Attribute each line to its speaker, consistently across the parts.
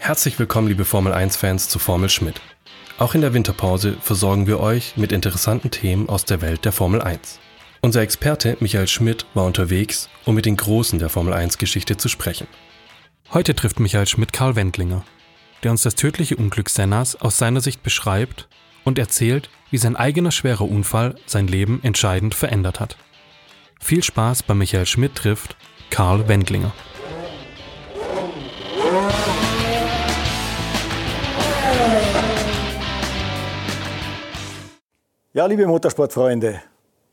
Speaker 1: Herzlich willkommen, liebe Formel 1-Fans, zu Formel Schmidt. Auch in der Winterpause versorgen wir euch mit interessanten Themen aus der Welt der Formel 1. Unser Experte Michael Schmidt war unterwegs, um mit den Großen der Formel 1-Geschichte zu sprechen. Heute trifft Michael Schmidt Karl Wendlinger, der uns das tödliche Unglück Sennas aus seiner Sicht beschreibt und erzählt, wie sein eigener schwerer Unfall sein Leben entscheidend verändert hat. Viel Spaß bei Michael Schmidt trifft Karl Wendlinger.
Speaker 2: Ja, liebe Motorsportfreunde,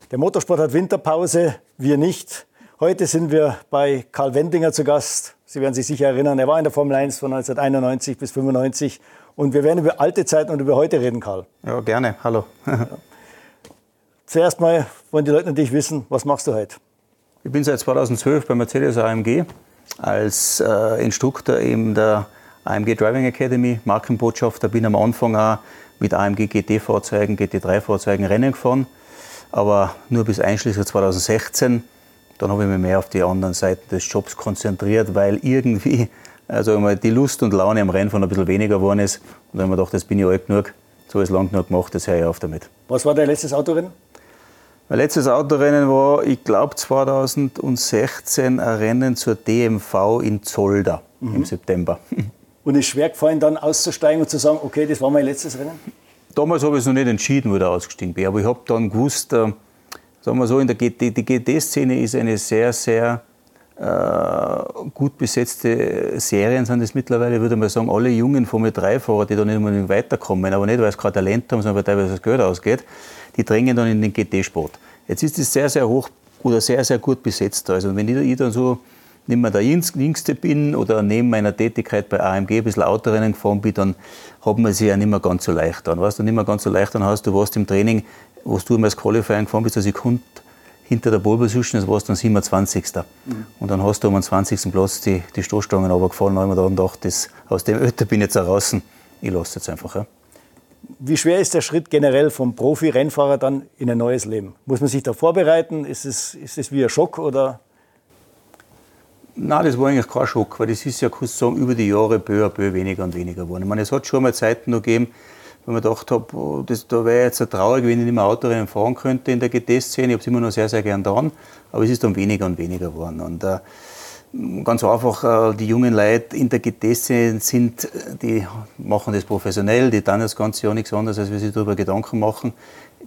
Speaker 2: der Motorsport hat Winterpause, wir nicht. Heute sind wir bei Karl Wendinger zu Gast. Sie werden sich sicher erinnern, er war in der Formel 1 von 1991 bis 1995. Und wir werden über alte Zeiten und über heute reden, Karl.
Speaker 3: Ja, gerne. Hallo. ja.
Speaker 2: Zuerst mal wollen die Leute natürlich wissen, was machst du heute?
Speaker 3: Ich bin seit 2012 bei Mercedes AMG als äh, Instruktor in der AMG Driving Academy, Markenbotschafter. Bin am Anfang auch mit AMG GT-Fahrzeugen, GT3-Fahrzeugen Rennen gefahren, aber nur bis einschließlich 2016. Dann habe ich mich mehr auf die anderen Seiten des Jobs konzentriert, weil irgendwie also die Lust und Laune am Rennfahren ein bisschen weniger geworden ist. Und dann habe ich mir gedacht, das bin ich alt genug, so ist lang genug gemacht, das höre ich auf damit.
Speaker 2: Was war dein letztes Autorennen?
Speaker 3: Mein letztes Autorennen war, ich glaube 2016, ein Rennen zur DMV in Zolder mhm. im September.
Speaker 2: Und ist schwer gefallen, dann auszusteigen und zu sagen, okay, das war mein letztes Rennen?
Speaker 3: Damals habe ich es noch nicht entschieden, wo ich ausgestiegen bin. Aber ich habe dann gewusst, äh, sagen wir so, in der GT, die GT-Szene ist eine sehr, sehr äh, gut besetzte Serien sind es mittlerweile, würde man sagen, alle jungen Formel-3-Fahrer, die da nicht unbedingt weiterkommen, aber nicht, weil es gerade Talent haben, sondern weil teilweise das Geld ausgeht, die drängen dann in den GT-Sport. Jetzt ist es sehr, sehr hoch oder sehr, sehr gut besetzt. Also wenn ich, ich dann so nicht mehr der Jüngste bin oder neben meiner Tätigkeit bei AMG ein bisschen Autorennen gefahren bin, dann hat man sich ja nicht mehr ganz so leicht an. Weißt du, nicht mehr ganz so leicht an hast, du warst im Training, wo du immer als Qualifying gefahren bist, eine Sekunde hinter der Pole Position, das warst dann 27. Mhm. Und dann hast du um den 20. Platz die, die Stoßstangen runtergefallen. Da habe mir dann gedacht, das, aus dem Ötter bin ich jetzt draußen, ich lasse jetzt einfach. Ja.
Speaker 2: Wie schwer ist der Schritt generell vom Profi-Rennfahrer dann in ein neues Leben? Muss man sich da vorbereiten? Ist es, ist es wie ein Schock oder
Speaker 3: Nein, das war eigentlich kein Schock, weil das ist ja, kannst du sagen, über die Jahre peu à peu weniger und weniger geworden. Ich meine, es hat schon mal Zeiten noch gegeben, wo man gedacht habe, oh, das, da wäre jetzt traurig, wenn ich nicht mehr Autorennen fahren könnte in der GT-Szene. Ich habe es immer noch sehr, sehr gern getan, aber es ist dann weniger und weniger geworden. Und äh, ganz einfach, äh, die jungen Leute in der GT-Szene sind, die machen das professionell, die tun das ganze Jahr nichts anderes, als wir sich darüber Gedanken machen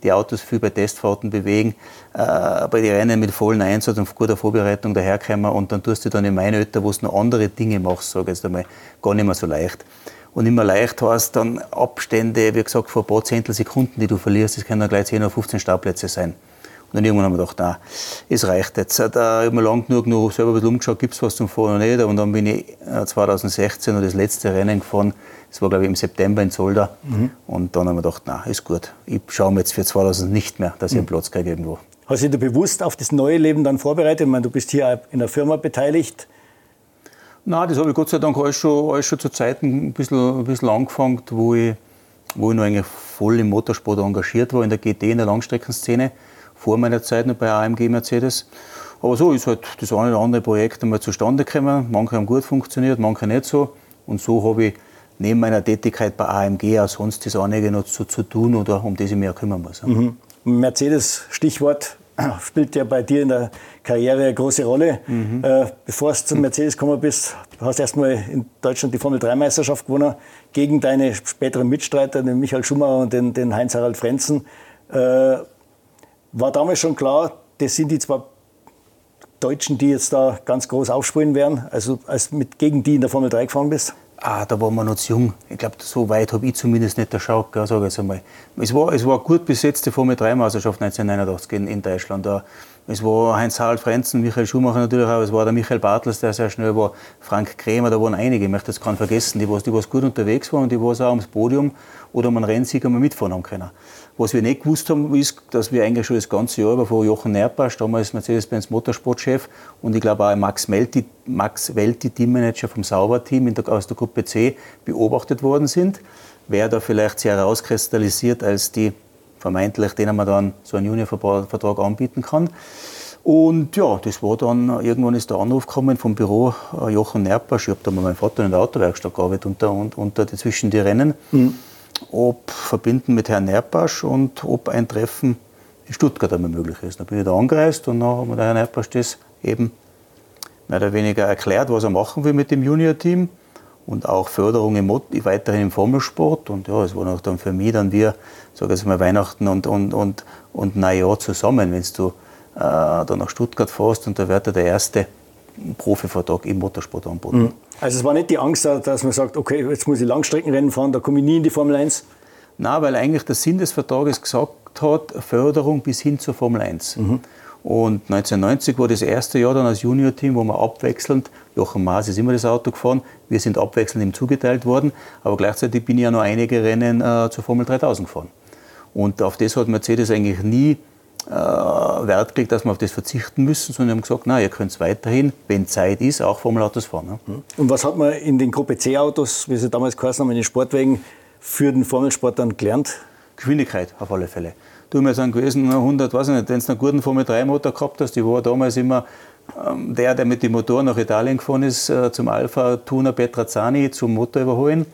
Speaker 3: die Autos viel bei Testfahrten bewegen, äh, bei den Rennen mit vollen Einsatz und guter Vorbereitung daherkommen und dann tust du dann in meine Ötter, wo du noch andere Dinge machst, sage ich jetzt einmal, gar nicht mehr so leicht. Und immer leicht hast dann Abstände, wie gesagt, vor ein paar Zehntelsekunden, die du verlierst, das können dann gleich 10 oder 15 Startplätze sein. Und dann irgendwann haben wir gedacht, nein, es reicht jetzt. Da habe ich mir lang genug noch selber ein bisschen umgeschaut, gibt es was zum Fahren oder nicht. Und dann bin ich 2016 äh, noch das letzte Rennen gefahren das war, glaube ich, im September in Zolder. Mhm. Und dann haben wir gedacht, na, ist gut. Ich schaue mir jetzt für 2000 nicht mehr, dass ich einen mhm. Platz kriege irgendwo.
Speaker 2: Hast du dich bewusst auf das neue Leben dann vorbereitet? Ich meine, du bist hier in der Firma beteiligt.
Speaker 3: Nein, das habe ich Gott sei Dank alles schon, alles schon zu Zeiten ein bisschen, ein bisschen angefangen, wo ich, wo ich noch eigentlich voll im Motorsport engagiert war, in der GT, in der Langstreckenszene, vor meiner Zeit noch bei AMG Mercedes. Aber so ist halt das eine oder andere Projekt einmal zustande gekommen. Manche haben gut funktioniert, manche nicht so. Und so habe ich neben meiner Tätigkeit bei AMG auch sonst das einige noch zu, zu tun oder um das ich mich auch kümmern muss.
Speaker 2: Mhm. Mercedes, Stichwort, spielt ja bei dir in der Karriere eine große Rolle. Mhm. Äh, bevor du zum Mercedes gekommen bist, hast du erstmal in Deutschland die Formel-3-Meisterschaft gewonnen gegen deine späteren Mitstreiter, den Michael Schumacher und den, den Heinz-Harald Frenzen. Äh, war damals schon klar, das sind die zwei Deutschen, die jetzt da ganz groß aufspielen werden, also als mit, gegen die in der Formel 3 gefahren bist?
Speaker 3: Ah, da waren wir noch zu jung. Ich glaube, so weit habe ich zumindest nicht geschaut, sage ich einmal. Es war, es war gut besetzte Formel-3-Meisterschaft 1989 in, in Deutschland. Da, es war Heinz-Harald Frenzen, Michael Schumacher natürlich auch, es war der Michael Bartels, der sehr schnell war, Frank Krämer, da waren einige, ich möchte das keinen vergessen, die, was, die gut unterwegs waren und die was auch ums Podium oder einen Rennsieger einmal mitfahren haben können. Was wir nicht gewusst haben, ist, dass wir eigentlich schon das ganze Jahr über von Jochen Nerpasch, damals Mercedes-Benz Motorsportchef und ich glaube auch Max, Melti, Max Welti, Teammanager vom Sauber-Team aus der Gruppe C, beobachtet worden sind. Wer da vielleicht sehr herauskristallisiert als die vermeintlich, denen man dann so einen Juniorvertrag anbieten kann. Und ja, das war dann, irgendwann ist der Anruf gekommen vom Büro äh, Jochen Nerpasch, ich habe da mit meinem Vater in der Autowerkstatt gearbeitet unter, unter zwischen die Rennen, mhm. Ob verbinden mit Herrn Nerpasch und ob ein Treffen in Stuttgart einmal möglich ist. Dann bin ich da angereist und dann hat mir der Herr Nerpasch das eben mehr oder weniger erklärt, was er machen will mit dem Junior-Team und auch Förderung im, weiterhin im Formelsport. Und ja, es war auch dann für mich dann wir, sage ich mal, Weihnachten und, und, und, und Neujahr zusammen, wenn du äh, da nach Stuttgart fährst und da wird er der erste Profivertrag im Motorsport anboten. Mhm.
Speaker 2: Also es war nicht die Angst, dass man sagt, okay, jetzt muss ich Langstreckenrennen fahren, da komme ich nie in die Formel 1?
Speaker 3: Nein, weil eigentlich der Sinn des Vertrages gesagt hat, Förderung bis hin zur Formel 1. Mhm. Und 1990 war das erste Jahr dann als Junior-Team, wo wir abwechselnd, Jochen Maas ist immer das Auto gefahren, wir sind abwechselnd ihm zugeteilt worden, aber gleichzeitig bin ich ja noch einige Rennen äh, zur Formel 3000 gefahren. Und auf das hat Mercedes eigentlich nie äh, Wert gelegt, dass wir auf das verzichten müssen, sondern haben gesagt, na, ihr könnt es weiterhin, wenn Zeit ist, auch Formelautos fahren. Ne?
Speaker 2: Und was hat man in den Gruppe C-Autos, wie sie damals geheißen haben, in den Sportwagen, für den Formelsport dann gelernt?
Speaker 3: Geschwindigkeit auf alle Fälle. Du, wir sind gewesen 100, weiß ich nicht, wenn du einen guten Formel 3 Motor gehabt hast, die war damals immer ähm, der, der mit dem Motor nach Italien gefahren ist, äh, zum Alpha Tuna Petrazzani zum Motor überholen.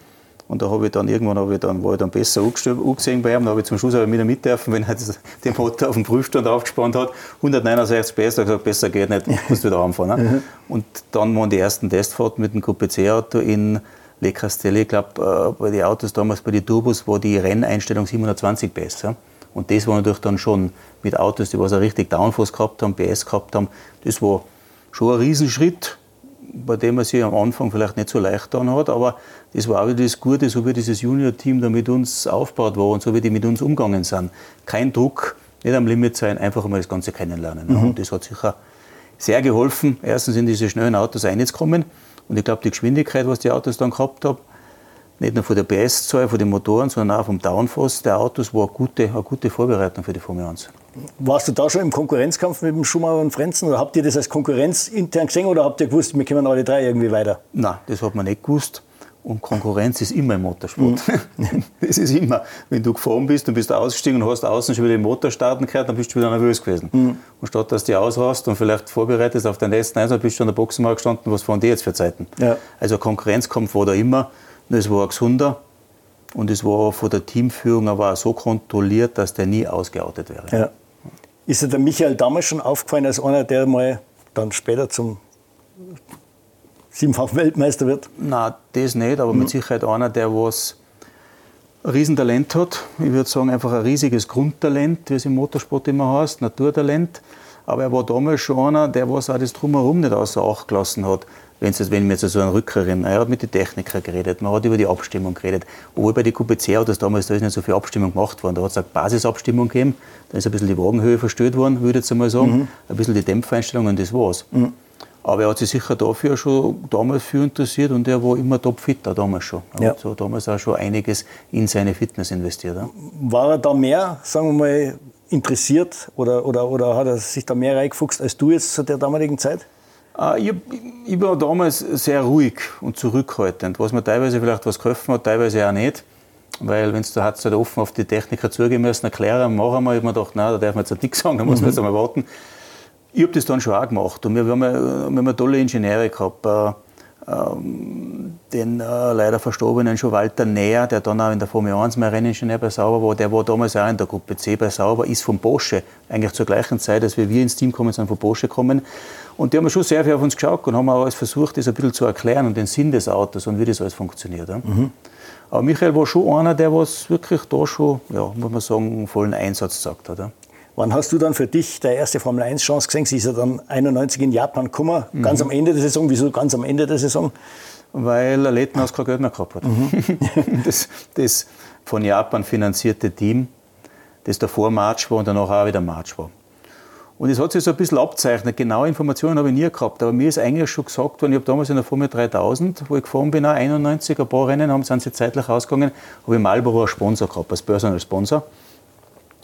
Speaker 3: Und da habe ich dann irgendwann habe ich dann, war ich dann besser angesehen bei ihm. Da habe ich zum Schluss aber wieder mitdürfen, wenn er den Motor auf dem Prüfstand aufgespannt hat. 169 PS, da habe gesagt, besser geht nicht, musst wieder anfahren. Ne? Und dann waren die ersten Testfahrten mit dem Gruppe C-Auto in Le Castelli. Ich glaube, äh, bei den Autos damals, bei den Turbos, war die Renneinstellung 720 PS. Ja? Und das war natürlich dann schon mit Autos, die was auch richtig Downforce gehabt haben, PS gehabt haben. Das war schon ein Riesenschritt bei dem man sich am Anfang vielleicht nicht so leicht getan hat, aber das war auch wieder das Gute, so wie dieses Junior-Team da mit uns aufgebaut war und so wie die mit uns umgegangen sind. Kein Druck, nicht am Limit sein, einfach mal das Ganze kennenlernen. Mhm. Und das hat sicher sehr geholfen, erstens in diese schnellen Autos reinzukommen und ich glaube, die Geschwindigkeit, was die Autos dann gehabt haben, nicht nur von der PS-Zahl, von den Motoren, sondern auch vom Downforce der Autos, war eine gute, eine gute Vorbereitung für die Formel 1.
Speaker 2: Warst du da schon im Konkurrenzkampf mit dem Schumacher und Frenzen oder habt ihr das als Konkurrenz intern gesehen oder habt ihr gewusst, wir kommen alle drei irgendwie weiter?
Speaker 3: Nein, das hat man nicht gewusst. Und Konkurrenz ist immer im Motorsport. Mhm. das ist immer. Wenn du gefahren bist und bist ausgestiegen und hast außen schon wieder den Motor starten gehört, dann bist du wieder nervös gewesen. Mhm. Und statt dass du ausrast und vielleicht vorbereitest auf den nächsten Einsatz, bist du an der Boxenmarkt gestanden, was fahren die jetzt für Zeiten? Ja. Also Konkurrenzkampf war da immer. Es war gesunder und es war von der Teamführung aber auch so kontrolliert, dass der nie ausgeoutet wäre. Ja.
Speaker 2: Ist dir der Michael damals schon aufgefallen als einer, der mal dann später zum siebenfach Weltmeister wird?
Speaker 3: Nein, das nicht, aber mhm. mit Sicherheit einer, der was ein Riesentalent hat. Ich würde sagen, einfach ein riesiges Grundtalent, wie es im Motorsport immer heißt, Naturtalent. Aber er war damals schon einer, der was auch das Drumherum nicht außer Acht gelassen hat wenn's das, wenn wir jetzt so einen Rücker erinnern, er hat mit den Technikern geredet, man hat über die Abstimmung geredet. Obwohl bei den QPC-Autos damals, da ist nicht so viel Abstimmung gemacht worden. Da hat es eine Basisabstimmung gegeben, da ist ein bisschen die Wagenhöhe verstellt worden, würde ich jetzt einmal sagen, mhm. ein bisschen die Dämpfeinstellung und das war's. Mhm. Aber er hat sich sicher dafür schon damals viel interessiert und er war immer topfit, auch damals schon. Er ja. hat so damals auch schon einiges in seine Fitness investiert. Ja.
Speaker 2: War er da mehr, sagen wir mal, interessiert oder, oder, oder hat er sich da mehr reingefuchst als du jetzt zu der damaligen Zeit?
Speaker 3: Ah, ich, ich, war damals sehr ruhig und zurückhaltend, was mir teilweise vielleicht was geholfen hat, teilweise auch nicht. Weil, wenn du halt offen auf die Techniker zugehen müssen, erklären, machen wir, ich habe mir gedacht, nein, da darf man jetzt nichts sagen, da muss man jetzt einmal warten. Ich habe das dann schon auch gemacht und wir haben, wir haben tolle Ingenieure gehabt. Äh, ähm, den äh, leider verstorbenen schon Walter Näher, der dann auch in der Formel 1 mal Renningenieur bei Sauber war, der war damals auch in der Gruppe C bei Sauber, ist von Porsche, eigentlich zur gleichen Zeit, als wir ins Team kommen, sind von Porsche gekommen. Und die haben schon sehr viel auf uns geschaut und haben auch alles versucht, das ein bisschen zu erklären und den Sinn des Autos und wie das alles funktioniert. Ja. Mhm. Aber Michael war schon einer, der was wirklich da schon, ja, muss man sagen, einen vollen Einsatz gesagt hat. Ja.
Speaker 2: Wann hast du dann für dich deine erste Formel 1 Chance gesehen? Sie ist ja dann 91 in Japan gekommen, mhm. ganz am Ende der Saison. Wieso ganz am Ende der Saison?
Speaker 3: Weil Lettenhaus kein Geld mehr gehabt hat. Mhm. das, das von Japan finanzierte Team, das davor March war und danach auch wieder March war. Und es hat sich so ein bisschen abzeichnet. Genaue Informationen habe ich nie gehabt. Aber mir ist eigentlich schon gesagt worden, ich habe damals in der Formel 3000, wo ich gefahren bin, auch 91, ein paar Rennen haben, sind sie zeitlich ausgegangen, habe ich Marlboro als Sponsor gehabt, als Personal Sponsor.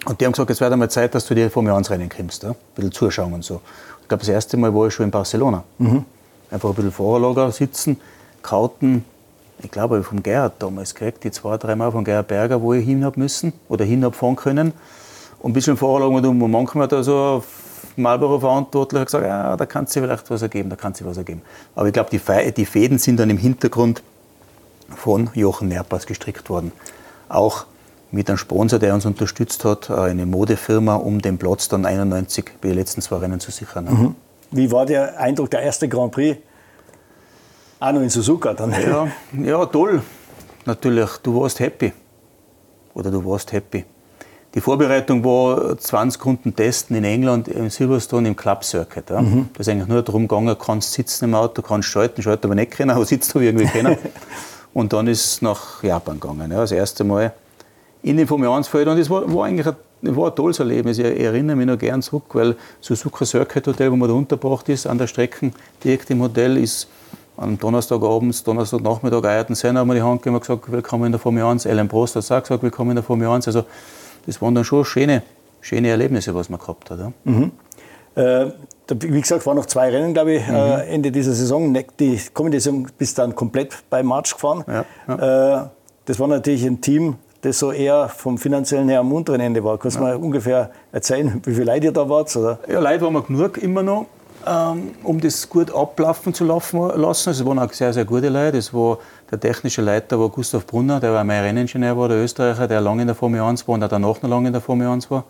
Speaker 3: Und die haben gesagt, jetzt wird einmal Zeit, dass du die Formel 1 Rennen kommst. Ja? Ein bisschen zuschauen und so. Ich glaube, das erste Mal war ich schon in Barcelona. Mhm. Einfach ein bisschen Fahrerlager sitzen, Kauten. Ich glaube, ich vom Gerhard damals gekriegt, die zwei, drei Mal von Gerhard Berger, wo ich hin habe müssen oder hin habe fahren können. Und ein bisschen Fahrerlager und manchmal da so Marlboro-Verantwortliche gesagt, ja, da kann sie vielleicht was ergeben, da kann sie was ergeben. Aber ich glaube, die, die Fäden sind dann im Hintergrund von Jochen Nerpas gestrickt worden. Auch mit einem Sponsor, der uns unterstützt hat, eine Modefirma, um den Platz dann 91 bei den letzten zwei Rennen zu sichern. Mhm.
Speaker 2: Wie war der Eindruck der erste Grand Prix? Auch noch in Suzuka dann.
Speaker 3: Ja, ja, toll. Natürlich, du warst happy. Oder du warst happy. Die Vorbereitung war 20 Runden testen in England im Silverstone im Club Circuit. Ja. Mhm. Da ist eigentlich nur darum gegangen, kannst sitzen im Auto, kannst schalten, schalten aber nicht können, aber sitzt du irgendwie können. und dann ist es nach Japan gegangen. Ja, das erste Mal in den Formel 1 Feld. Und es war, war eigentlich ein, war ein tolles Erlebnis. Ich erinnere mich noch gern zurück, weil Suzuka Circuit Hotel, wo man da untergebracht ist, an der Strecke direkt im Hotel, ist am Donnerstagabend, Donnerstagnachmittag Ayrton Senna haben wir die Hand gegeben und gesagt, willkommen in der Formel 1. Alan Prost hat auch gesagt, willkommen in der Formel 1. Also das waren dann schon schöne, schöne Erlebnisse, was man gehabt hat. Ja. Mhm.
Speaker 2: Äh, wie gesagt, waren noch zwei Rennen, glaube ich, mhm. äh, Ende dieser Saison. Die kommende Saison bist dann komplett bei March gefahren. Ja, ja. Äh, das war natürlich ein Team, das so eher vom finanziellen her am unteren Ende war. Kannst du ja. mal ungefähr erzählen, wie viele Leute ihr da wart? Oder?
Speaker 3: Ja, Leute waren wir genug immer noch, ähm, um das gut ablaufen zu lassen. Also, es waren auch sehr, sehr gute Leute. Es war der technische Leiter war Gustav Brunner, der war mein Renningenieur, war der Österreicher, der lange in der Formel 1 war und auch danach noch lange in der Formel 1 war.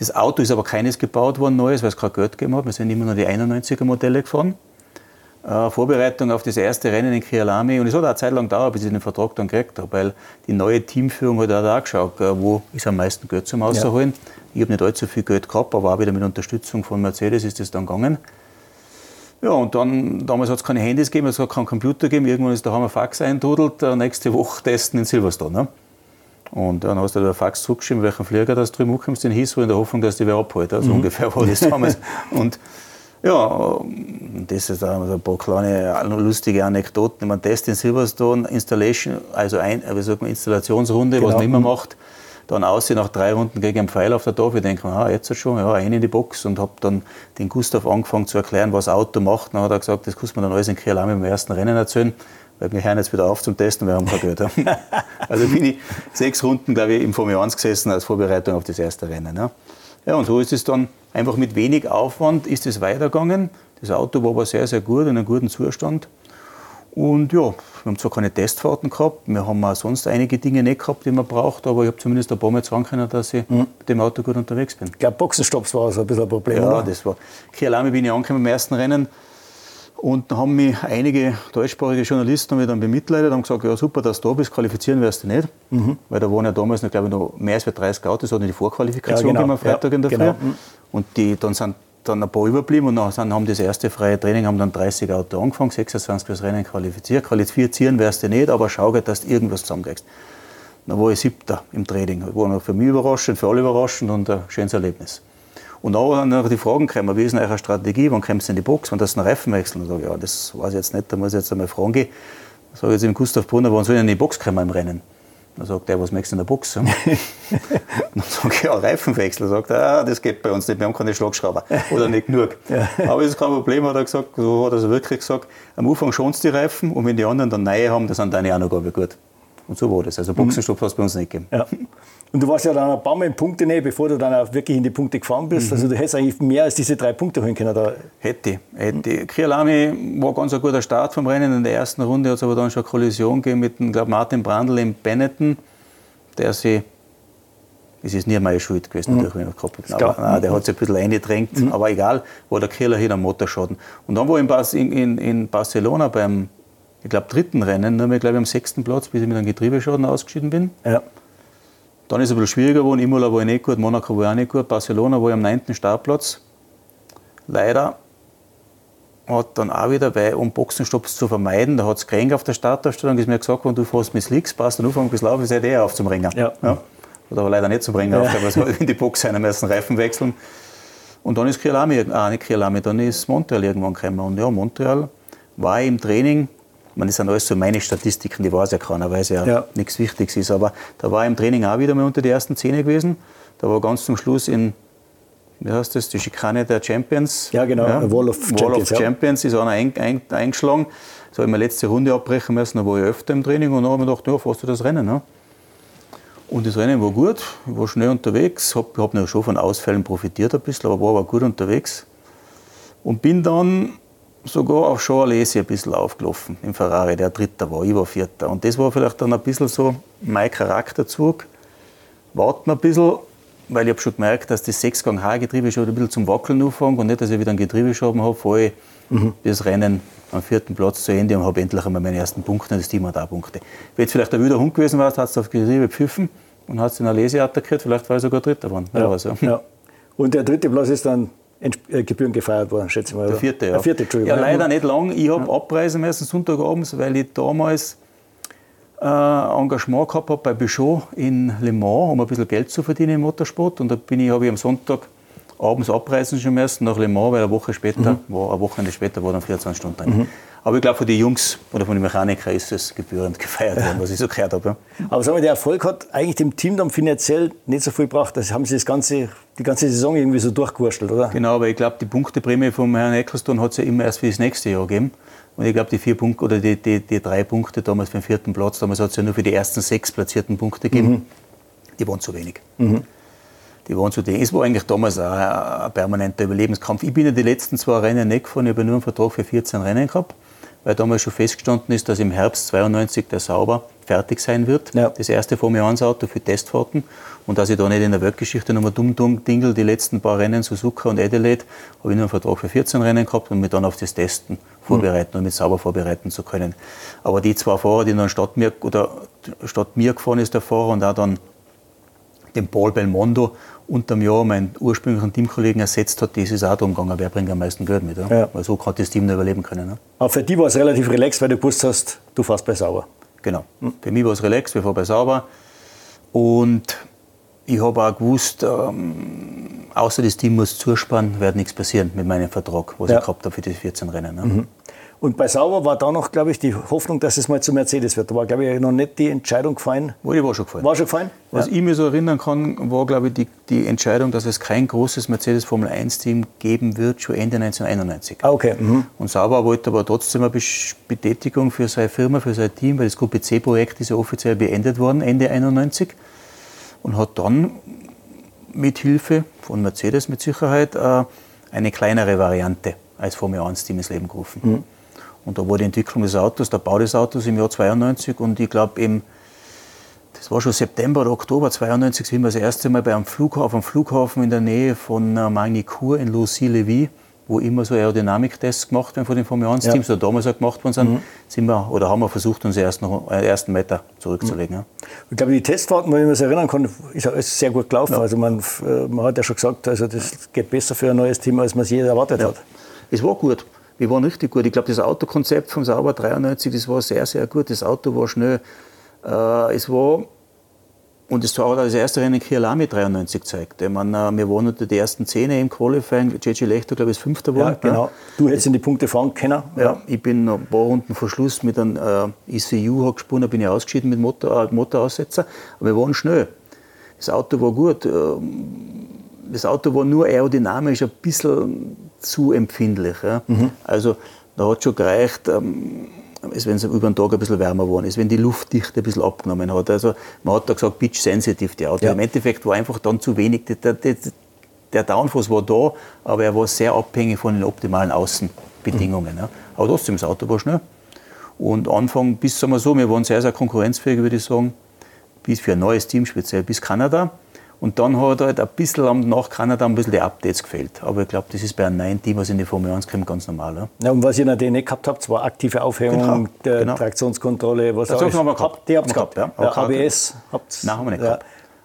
Speaker 3: Das Auto ist aber keines gebaut worden, neues, weil es kein Geld gegeben hat. Wir sind immer nur die 91er Modelle gefahren Vorbereitung auf das erste Rennen in Kialami. Und es hat auch eine Zeit lang gedauert, bis ich den Vertrag dann gekriegt habe, weil die neue Teamführung hat auch geschaut, äh, wo ist am meisten Geld zum Rausholen. Ja. Ich habe nicht allzu viel Geld gehabt, aber auch wieder mit Unterstützung von Mercedes ist das dann gegangen. Ja, und dann, damals hat es keine Handys gegeben, es hat keinen Computer gegeben. Irgendwann ist da haben wir Fax eindudelt, äh, nächste Woche testen in Silverstone. Ne? Und dann hast du da Fax zurückgeschrieben, welchen Flieger das drüben ankommst in Heathrow, in der Hoffnung, dass die wer abholt. Also mhm. ungefähr war das damals. und ja, das ist auch ein paar kleine lustige Anekdoten. Man Test in Silverstone, Installation, also ein, wie sagt man, Installationsrunde, genau. was man immer macht. Dann aussehen nach drei Runden gegen einen Pfeil auf der Tafel. Ich denke, ah, jetzt schon, ja, ein in die Box und habe dann den Gustav angefangen zu erklären, was das Auto macht. Dann hat er gesagt, das muss man dann alles in Kielami beim ersten Rennen erzählen, weil wir hören jetzt wieder auf zum Testen, wir haben kein Geld. also bin ich sechs Runden, glaube ich, im Formel 1 gesessen als Vorbereitung auf das erste Rennen. Ja. Ja, und so ist es dann einfach mit wenig Aufwand ist es weitergegangen. Das Auto war aber sehr, sehr gut, in einem guten Zustand. Und ja, wir haben zwar keine Testfahrten gehabt, wir haben auch sonst einige Dinge nicht gehabt, die man braucht, aber ich habe zumindest ein paar Mal sagen können, dass ich mhm. mit dem Auto gut unterwegs bin.
Speaker 2: Ich glaube, Boxenstopps war so ein bisschen ein Problem,
Speaker 3: Ja, oder? das war. Kielami bin ich angekommen im ersten Rennen und da haben mich einige deutschsprachige Journalisten haben mich dann bemitleidet, haben gesagt, ja super, dass du da bist, qualifizieren wirst du nicht. Mhm. Weil da waren ja damals noch, glaube ich, noch mehr als 30 Autos, hatten die Vorqualifikation ja, genau. am Freitag ja, in der genau. Früh. Mhm. Und die, dann sind dann ein paar überblieben und dann haben das erste freie Training, haben dann 30 Autos angefangen, 26 fürs Rennen qualifiziert. Qualifizieren wirst du nicht, aber schau, dass du irgendwas zusammenkriegst. Dann war ich siebter im Training. Das war für mich überraschend, für alle überraschend und ein schönes Erlebnis. Und auch dann noch die Fragen kommen, wie ist denn eure Strategie, wann kommt es in die Box, wann das einen Reifen wechseln? Und sage, ja, das weiß ich jetzt nicht, da muss ich jetzt einmal fragen gehen. Dann sage ich jetzt dem Gustav Brunner, wann soll ich in die Box kommen im Rennen? Dann sagt er, was möchtest du in der Box? dann sage ich, ja, Reifenwechsel. Dann sagt er, ah, das geht bei uns nicht, wir haben keine Schlagschrauber. Oder nicht genug. ja. Aber das ist kein Problem, hat er gesagt. So hat er es wirklich gesagt. Am Anfang schonst die Reifen und wenn die anderen dann neue haben, dann sind deine auch noch gar gut. Und so war das. Also Boxenstopp mhm. hat es bei uns nicht gegeben. Ja.
Speaker 2: Und du warst ja dann ein paar Mal in Punktenähe, bevor du dann auch wirklich in die Punkte gefahren bist. Mhm. Also du hättest eigentlich mehr als diese drei Punkte holen können. Da.
Speaker 3: Hätte. hätte. Kialami war ganz ein guter Start vom Rennen. In der ersten Runde hat es aber dann schon eine Kollision gegeben mit dem, glaub, Martin Brandl im Benetton, der sich es ist nie meine Schuld gewesen, mhm. natürlich, wenn Aber, nein, der hat sich ein bisschen eingedrängt, mhm. aber egal, war der Killer hin am Motorschaden. Und dann war ich in, in, in Barcelona beim, ich glaube, dritten Rennen, nur ich glaube am sechsten Platz, bis ich mit einem Getriebeschaden ausgeschieden bin. Ja. Dann ist es ein bisschen schwieriger geworden. Imola war ich nicht gut, Monaco war ich auch nicht gut. Barcelona war ich am 9. Startplatz. Leider hat dann auch wieder, weil um Boxenstopps zu vermeiden, da hat es gekränkt auf der Startaufstellung, ist mir gesagt worden, du fährst mit Slicks, passt dann Anfang bis Lauf, ist eh auf zum Ringen. Ja. ja. Hat aber leider nicht zum Ringen ja. auf, weil es in die Box einer müssen Reifen wechseln. Und dann ist Kielami, ah, nicht Kielami, dann ist Montreal irgendwann gekommen. Und ja, Montreal war im Training man, das sind alles so meine Statistiken, die weiß ja keiner, weil es ja, ja, nichts Wichtiges ist. Aber da war im Training auch wieder mal unter die ersten Zehn gewesen. Da war ganz zum Schluss in, wie heißt das, die Schikane der Champions.
Speaker 2: Ja, genau,
Speaker 3: ja, Wall of Champions. Wall of Champions ist einer ein, ein, eingeschlagen. So habe ich mir letzte Runde abbrechen müssen, da war ich öfter im Training und dann habe ich mir gedacht, ja, fährst du das Rennen. Ne? Und das Rennen war gut, ich war schnell unterwegs, habe hab schon von Ausfällen profitiert ein bisschen, aber war aber gut unterwegs. Und bin dann sogar auf Jean-Alesi ein bisschen aufgelaufen im Ferrari, der Dritter war, ich war Vierter. Und das war vielleicht dann ein bisschen so mein Charakterzug. Warten ein bisschen, weil ich habe schon gemerkt, dass das 6-Gang-H-Getriebe schon ein bisschen zum Wackeln anfängt und nicht, dass ich wieder einen Getriebeschaden habe, fahre ich mhm. das Rennen am vierten Platz zu Ende und habe endlich einmal meine ersten Punkte und das Team hat auch Punkte. Wenn es vielleicht ein wilder Hund gewesen wäre, hat es auf Getriebe gepfiffen und hat es in der Lese attackiert, vielleicht war ich sogar Dritter geworden.
Speaker 2: Ja. Also. ja. Und der dritte Platz ist dann Gebühren gefeiert worden, schätze ich mal.
Speaker 3: Der vierte, ja. Der
Speaker 2: vierte,
Speaker 3: Entschuldigung. Ja, leider nicht lang. Ich habe ja. abreisen müssen Sonntagabends, weil ich damals äh, Engagement gehabt habe bei Peugeot in Le Mans, um ein bisschen Geld zu verdienen im Motorsport. Und da bin ich, habe ich am Sonntag abends abreisen schon müssen nach Le Mans, weil eine Woche später, mhm. war, eine Wochenende später war dann 24 Stunden. Mhm. Aber ich glaube, für die Jungs oder von den Mechanikern ist es gebührend gefeiert worden, was ich so gehört habe.
Speaker 2: Aber sagen wir, der Erfolg hat eigentlich dem Team dann finanziell nicht so viel gebracht. Das haben sie das ganze, die ganze Saison irgendwie so durchgewurschtelt, oder?
Speaker 3: Genau, aber ich glaube, die Punkteprämie vom Herrn Ecclestone hat es ja immer erst für das nächste Jahr gegeben. Und ich glaube, die vier Punkte oder die, die, die, drei Punkte damals für den vierten Platz, damals hat es ja nur für die ersten sechs platzierten Punkte gegeben, mhm. die waren zu wenig. Mhm. Die waren zu wenig. Es war eigentlich damals auch ein permanenter Überlebenskampf. Ich bin ja die letzten zwei Rennen nicht gefahren, ich habe nur einen Vertrag für 14 Rennen gehabt weil damals schon festgestanden ist, dass im Herbst 92 der Sauber fertig sein wird. Ja. Das erste Formel 1 Auto für Testfahrten. Und dass ich da nicht in der Weltgeschichte nochmal dumm dumm dingel, die letzten paar Rennen, Suzuka und Adelaide, habe ich nur einen Vertrag für 14 Rennen gehabt, um mich dann auf das Testen vorbereiten mhm. und mit sauber vorbereiten zu können. Aber die zwei Fahrer, die dann statt mir, oder statt mir gefahren ist, der Fahrer, und auch dann den Paul Belmondo unter dem Jahr meinen ursprünglichen Teamkollegen ersetzt hat, das ist auch darum gegangen, wer bringt am meisten Geld mit. Ja? Ja. Weil so kann das Team nur überleben können. Ne?
Speaker 2: Aber für die war es relativ relaxed, weil du gewusst hast, du fährst bei Sauber.
Speaker 3: Genau. Hm. Für mich war es relaxed, wir fahren bei Sauber. Und ich habe auch gewusst, ähm, außer das Team muss zuspannen, wird nichts passieren mit meinem Vertrag, was ja. ich gehabt habe für die 14 Rennen. Ne? Mhm.
Speaker 2: Und bei Sauber war da noch, glaube ich, die Hoffnung, dass es mal zu Mercedes wird. Da war, glaube ich, noch nicht die Entscheidung gefallen.
Speaker 3: Oh, die war schon gefallen.
Speaker 2: War schon gefallen?
Speaker 3: Was ja. ich mir so erinnern kann, war, glaube ich, die, die Entscheidung, dass es kein großes Mercedes Formel 1-Team geben wird, schon Ende 1991.
Speaker 2: Ah, okay. Mhm.
Speaker 3: Und Sauber wollte aber trotzdem eine Betätigung für seine Firma, für sein Team, weil das Gruppe C-Projekt ist ja offiziell beendet worden, Ende 91. Und hat dann mit Hilfe von Mercedes mit Sicherheit äh, eine kleinere Variante als Formel 1-Team ins Leben gerufen. Mhm. Und da war die Entwicklung des Autos, der Bau des Autos im Jahr 92 und ich glaube eben, das war schon September oder Oktober 92, sind wir das erste Mal bei einem Flughafen, auf einem Flughafen in der Nähe von äh, Magny-Cours in Lucy-Levy, wo immer so Aerodynamiktests gemacht werden von den Formel 1 Teams, ja. oder damals auch gemacht worden sind, mhm. sind wir, oder haben wir versucht, unsere ersten, äh, ersten Meter zurückzulegen. Mhm. Ja.
Speaker 2: Ich glaube, die Testfahrten, wenn ich mich erinnern kann, ist alles sehr gut gelaufen. Ja. Also man, äh, man hat ja schon gesagt, also das geht besser für ein neues Team, als man es je erwartet hat.
Speaker 3: Es war gut wir waren richtig gut. Ich glaube, das Autokonzept vom Sauber 93, das war sehr, sehr gut. Das Auto war schnell. Äh, es war, und das hat das erste Rennen Kialami 93 gezeigt. Ich meine, äh, wir waren unter die ersten Zehn im Qualifying. JJ Lechter, glaube ich, ist Fünfter geworden.
Speaker 2: Ja, genau. Du hättest in die Punkte fahren können.
Speaker 3: Ja, ja ich bin ein paar Runden vor Schluss mit einem äh, ECU gesprungen, bin ich ausgeschieden mit Motor, äh, Motoraussetzer. Aber wir waren schnell. Das Auto war gut. Ähm, das Auto war nur aerodynamisch ein bisschen zu empfindlich. Ja. Mhm. Also da hat schon gereicht, ähm, wenn es über den Tag ein bisschen wärmer geworden ist, wenn die Luftdichte ein bisschen abgenommen hat. Also man hat da gesagt, pitch sensitive die Auto. Ja. Im Endeffekt war einfach dann zu wenig, der, der, der Downforce war da, aber er war sehr abhängig von den optimalen Außenbedingungen. Mhm. Ja. Aber trotzdem, das Auto war schnell. Und Anfang bis, sagen wir so, wir waren sehr, sehr konkurrenzfähig, würde ich sagen, bis für ein neues Team, speziell bis Kanada. Und dann hat halt ein bisschen nach Kanada ein bisschen die Updates gefehlt. Aber ich glaube, das ist bei einem neuen Team, was in die Formel 1 kommt, ganz normal. Ja,
Speaker 2: ja und was ihr natürlich nicht gehabt habt, war aktive Aufhängung
Speaker 3: genau,
Speaker 2: der genau. Traktionskontrolle. Was
Speaker 3: das haben wir gehabt.
Speaker 2: Die habt ihr gehabt, ja. ja ABS
Speaker 3: habt Nein, haben wir nicht gehabt.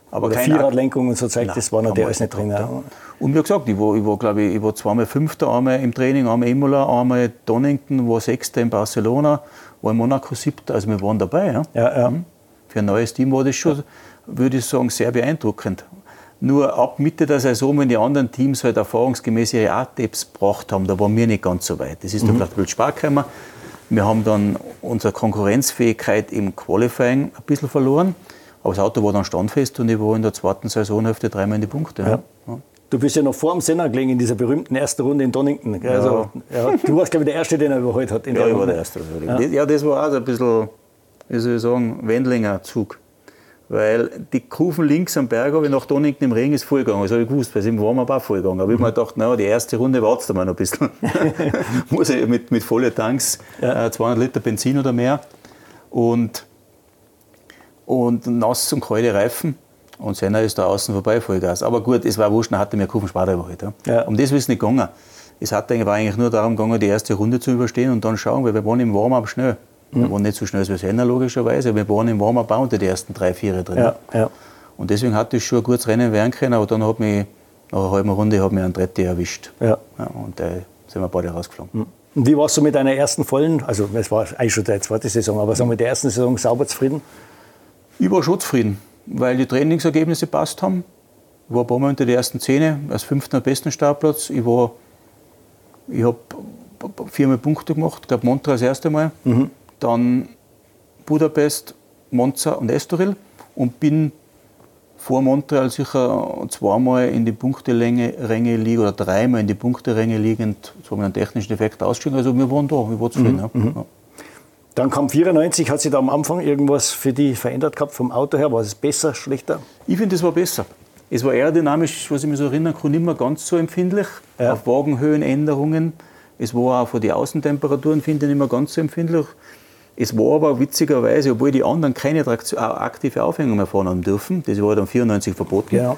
Speaker 2: Aber Oder Vierradlenkung und so Zeug, das war natürlich alles nicht drin. Ja.
Speaker 3: Und wie gesagt, ich war, ich war, glaube ich, ich war zweimal Fünfter, einmal im Training, einmal Imola, einmal Donington, war Sechster in Barcelona, war in Monaco Siebter, also wir waren dabei. Ja.
Speaker 2: Ja, ja. Mhm.
Speaker 3: Für ein neues Team war das schon, würde ich sagen, sehr beeindruckend. Nur ab Mitte der Saison, wenn die anderen Teams halt erfahrungsgemäß ihre A-Tapes gebracht haben, da waren wir nicht ganz so weit. Das ist mhm. dann vielleicht ein bisschen. Wir haben dann unsere Konkurrenzfähigkeit im Qualifying ein bisschen verloren. Aber das Auto war dann standfest und ich war in der zweiten Saisonhälfte dreimal in die Punkte. Ja.
Speaker 2: Ja. Du bist ja noch vor dem Senna gelegen in dieser berühmten ersten Runde in Donington. Also, ja. du warst, glaube ich, der Erste, den er überholt hat.
Speaker 3: ja, ich war der Erste. Ja. ja, das war auch so ein bisschen, wie soll ich sagen, Wendlinger Zug. Weil die Kufen links am Berg habe ich nach Donington im Regen ist vollgegangen. Das habe ich gewusst, weil es im Warm-up auch vollgegangen. Aber ich habe mir gedacht, naja, die erste Runde wartet mal noch ein bisschen. Muss ich mit, mit vollen Tanks, ja. äh, 200 Liter Benzin oder mehr. Und, und nass und kalte Reifen. Und Senna ist da außen vorbei, Vollgas. Aber gut, es war wurscht, dann hatte mir Kufen Sparta halt. Ja. ja. Um das ist es nicht gegangen. Es hat, war eigentlich nur darum gegangen, die erste Runde zu überstehen und dann schauen, weil wir waren im Warm-up schnell. Wir waren nicht so schnell wie Senna, logischerweise, wir waren im Warm-up unter die ersten drei, vier drin. Ja, ja. Und deswegen hatte ich schon ein gutes Rennen werden können, aber dann hat mich nach einer halben Runde hat mich ein Dretti erwischt. Ja. ja und da sind wir beide rausgeflogen.
Speaker 2: Mhm. Und wie warst du mit deiner ersten vollen, also es war eigentlich schon deine zweite Saison, aber sagen wir mit der ersten Saison sauber zufrieden?
Speaker 3: Ich war schon zufrieden, weil die Trainingsergebnisse passt haben. Ich war ein paar Mal unter die ersten Zähne, als fünfter am besten Startplatz. Ich ich habe viermal Punkte gemacht, ich glaube Montra das erste Mal. Mhm dann Budapest, Monza und Estoril und bin vor Montreal sicher zweimal in die Punktelänge Ränge liegen oder dreimal in die Punkteränge liegend, so einen technischen Effekt ausgestiegen. Also wir waren da, wir waren zufrieden. Mhm. Ja. Mhm.
Speaker 2: Dann kam 94, hat sich da am Anfang irgendwas für die verändert gehabt vom Auto her? War es besser, schlechter?
Speaker 3: Ich finde, es war besser. Es war aerodynamisch, was ich mich so erinnern kann, nicht mehr ganz so empfindlich. Ja. Auf Wagenhöhenänderungen. Es war auch von den Außentemperaturen, finde ich, nicht mehr ganz so empfindlich. Es war aber witzigerweise, obwohl die anderen keine äh, aktive Aufhängung mehr fahren haben dürfen, das war dann 94 verboten, ja.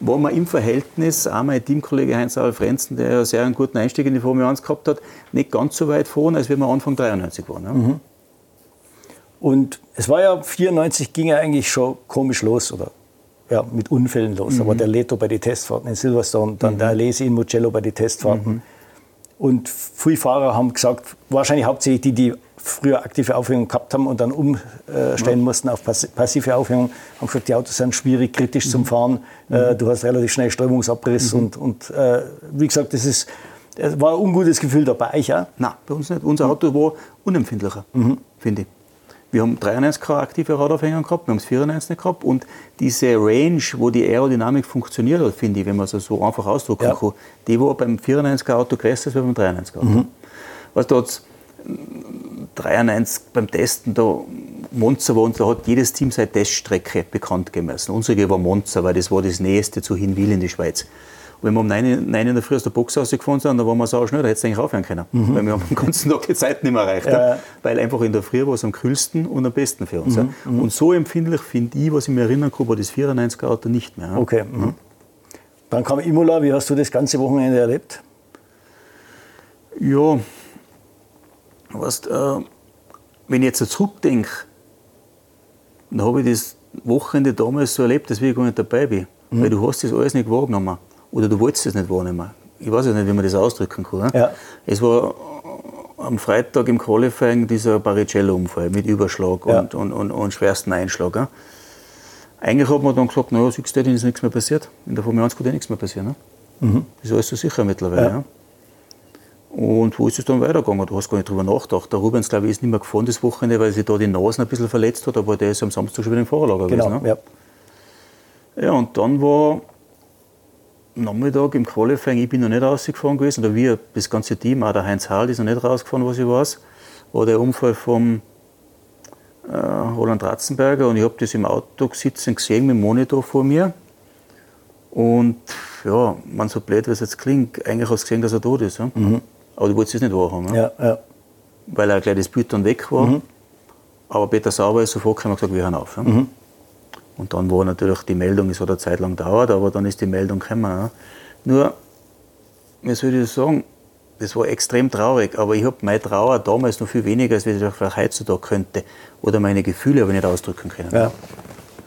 Speaker 3: war man im Verhältnis, auch mein Teamkollege Heinz-Adolf Frenzen, der ja sehr einen guten Einstieg in die Formel 1 gehabt hat, nicht ganz so weit vorne, als wenn wir Anfang 93 waren. Ja. Mhm.
Speaker 2: Und es war ja, 94 ging ja eigentlich schon komisch los, oder? Ja, mit Unfällen los. Mhm. Aber der Leto bei den Testfahrten in Silverstone, dann mhm. der Alesi in Mugello bei den Testfahrten. Mhm. Und viele Fahrer haben gesagt, wahrscheinlich hauptsächlich die, die früher aktive Aufhängung gehabt haben und dann umstellen ja. mussten auf passive Aufhängung, haben gesagt, die Autos sind schwierig, kritisch mhm. zum Fahren. Mhm. Äh, du hast relativ schnell Strömungsabriss mhm. und, und äh, wie gesagt, das ist, es war ein ungutes Gefühl da bei euch auch?
Speaker 3: Nein, bei uns nicht. Unser Auto war unempfindlicher, mhm. finde ich. Wir haben 93 keine aktive Radaufhängung gehabt, wir haben es 94 nicht gehabt und diese Range, wo die Aerodynamik funktioniert hat, finde ich, wenn man es so einfach ausdrücken ja. kann, die war beim 94er Auto größer als beim 93er Auto. Mhm. Was da 93 beim Testen, da Monza war und da hat jedes Team seine Teststrecke bekannt gemessen. Unsere war Monza, weil das war das Nächste zu Hinwil in die Schweiz. Wenn wir um 9, 9 in der Früh aus der Box rausgefahren sind, dann waren wir so schnell, da hättest du eigentlich aufhören können. Mhm. Weil wir haben den ganzen Tag die Zeit nicht mehr erreicht. Ja. Weil einfach in der Früh war es am kühlsten und am besten für uns. Mhm. mhm. Und so empfindlich finde ich, was ich mir erinnern kann, war das 94er Auto nicht mehr.
Speaker 2: Okay. Mhm. Dann kam Imola, wie hast du das ganze Wochenende erlebt?
Speaker 3: Ja, Weißt, äh, wenn ich jetzt so zurückdenke, dann habe ich das Wochenende damals so erlebt, dass ich gar nicht dabei bin. Mhm. Weil du hast das alles nicht wahrgenommen. Oder du wolltest es nicht wahrnehmen. Ich weiß ja nicht, wie man das ausdrücken kann. Ja. Es war am Freitag im Qualifying dieser Baricello-Unfall mit Überschlag ja. und, und, und, und, schwersten Einschlag. Ja. Eigentlich hat man dann gesagt, naja, siehst du, ist nichts mehr passiert. In der Formel 1 kann dir nichts mehr passieren. Ne? Mhm. Das ist alles so sicher mittlerweile. Und wo ist es dann weitergegangen? Du hast gar nicht drüber nachgedacht. Der Rubens, glaube ich, ist nicht mehr gefahren das Wochenende, weil sich da die Nase ein bisschen verletzt hat, aber der ist am Samstag schon wieder im Fahrerlager
Speaker 2: genau, gewesen. Ne?
Speaker 3: Ja. ja, und dann war Nachmittag im Qualifying, ich bin noch nicht rausgefahren gewesen, oder wir, das ganze Team, auch der Heinz Harl ist noch nicht rausgefahren, was ich weiß, war der Unfall vom äh, Roland Ratzenberger und ich habe das im Auto sitzen gesehen mit dem Monitor vor mir. Und ja, man so blöd, wie es jetzt klingt, eigentlich hast du gesehen, dass er tot ist. Ja? Mhm. Aber du wolltest es nicht wahrhaben. Ja? Ja, Weil er gleich das Bild dann weg war. Mhm. Aber Peter Sauber ist sofort gekommen und gesagt, wir hören auf. Ja? Mhm. Und dann war natürlich die Meldung, es hat eine Zeit lang gedauert, aber dann ist die Meldung gekommen. Ja? Nur, wie soll ich das sagen, das war extrem traurig, aber ich habe meine Trauer damals noch viel weniger, als ich vielleicht heutzutage könnte. Oder meine Gefühle aber nicht ausdrücken können. Ja.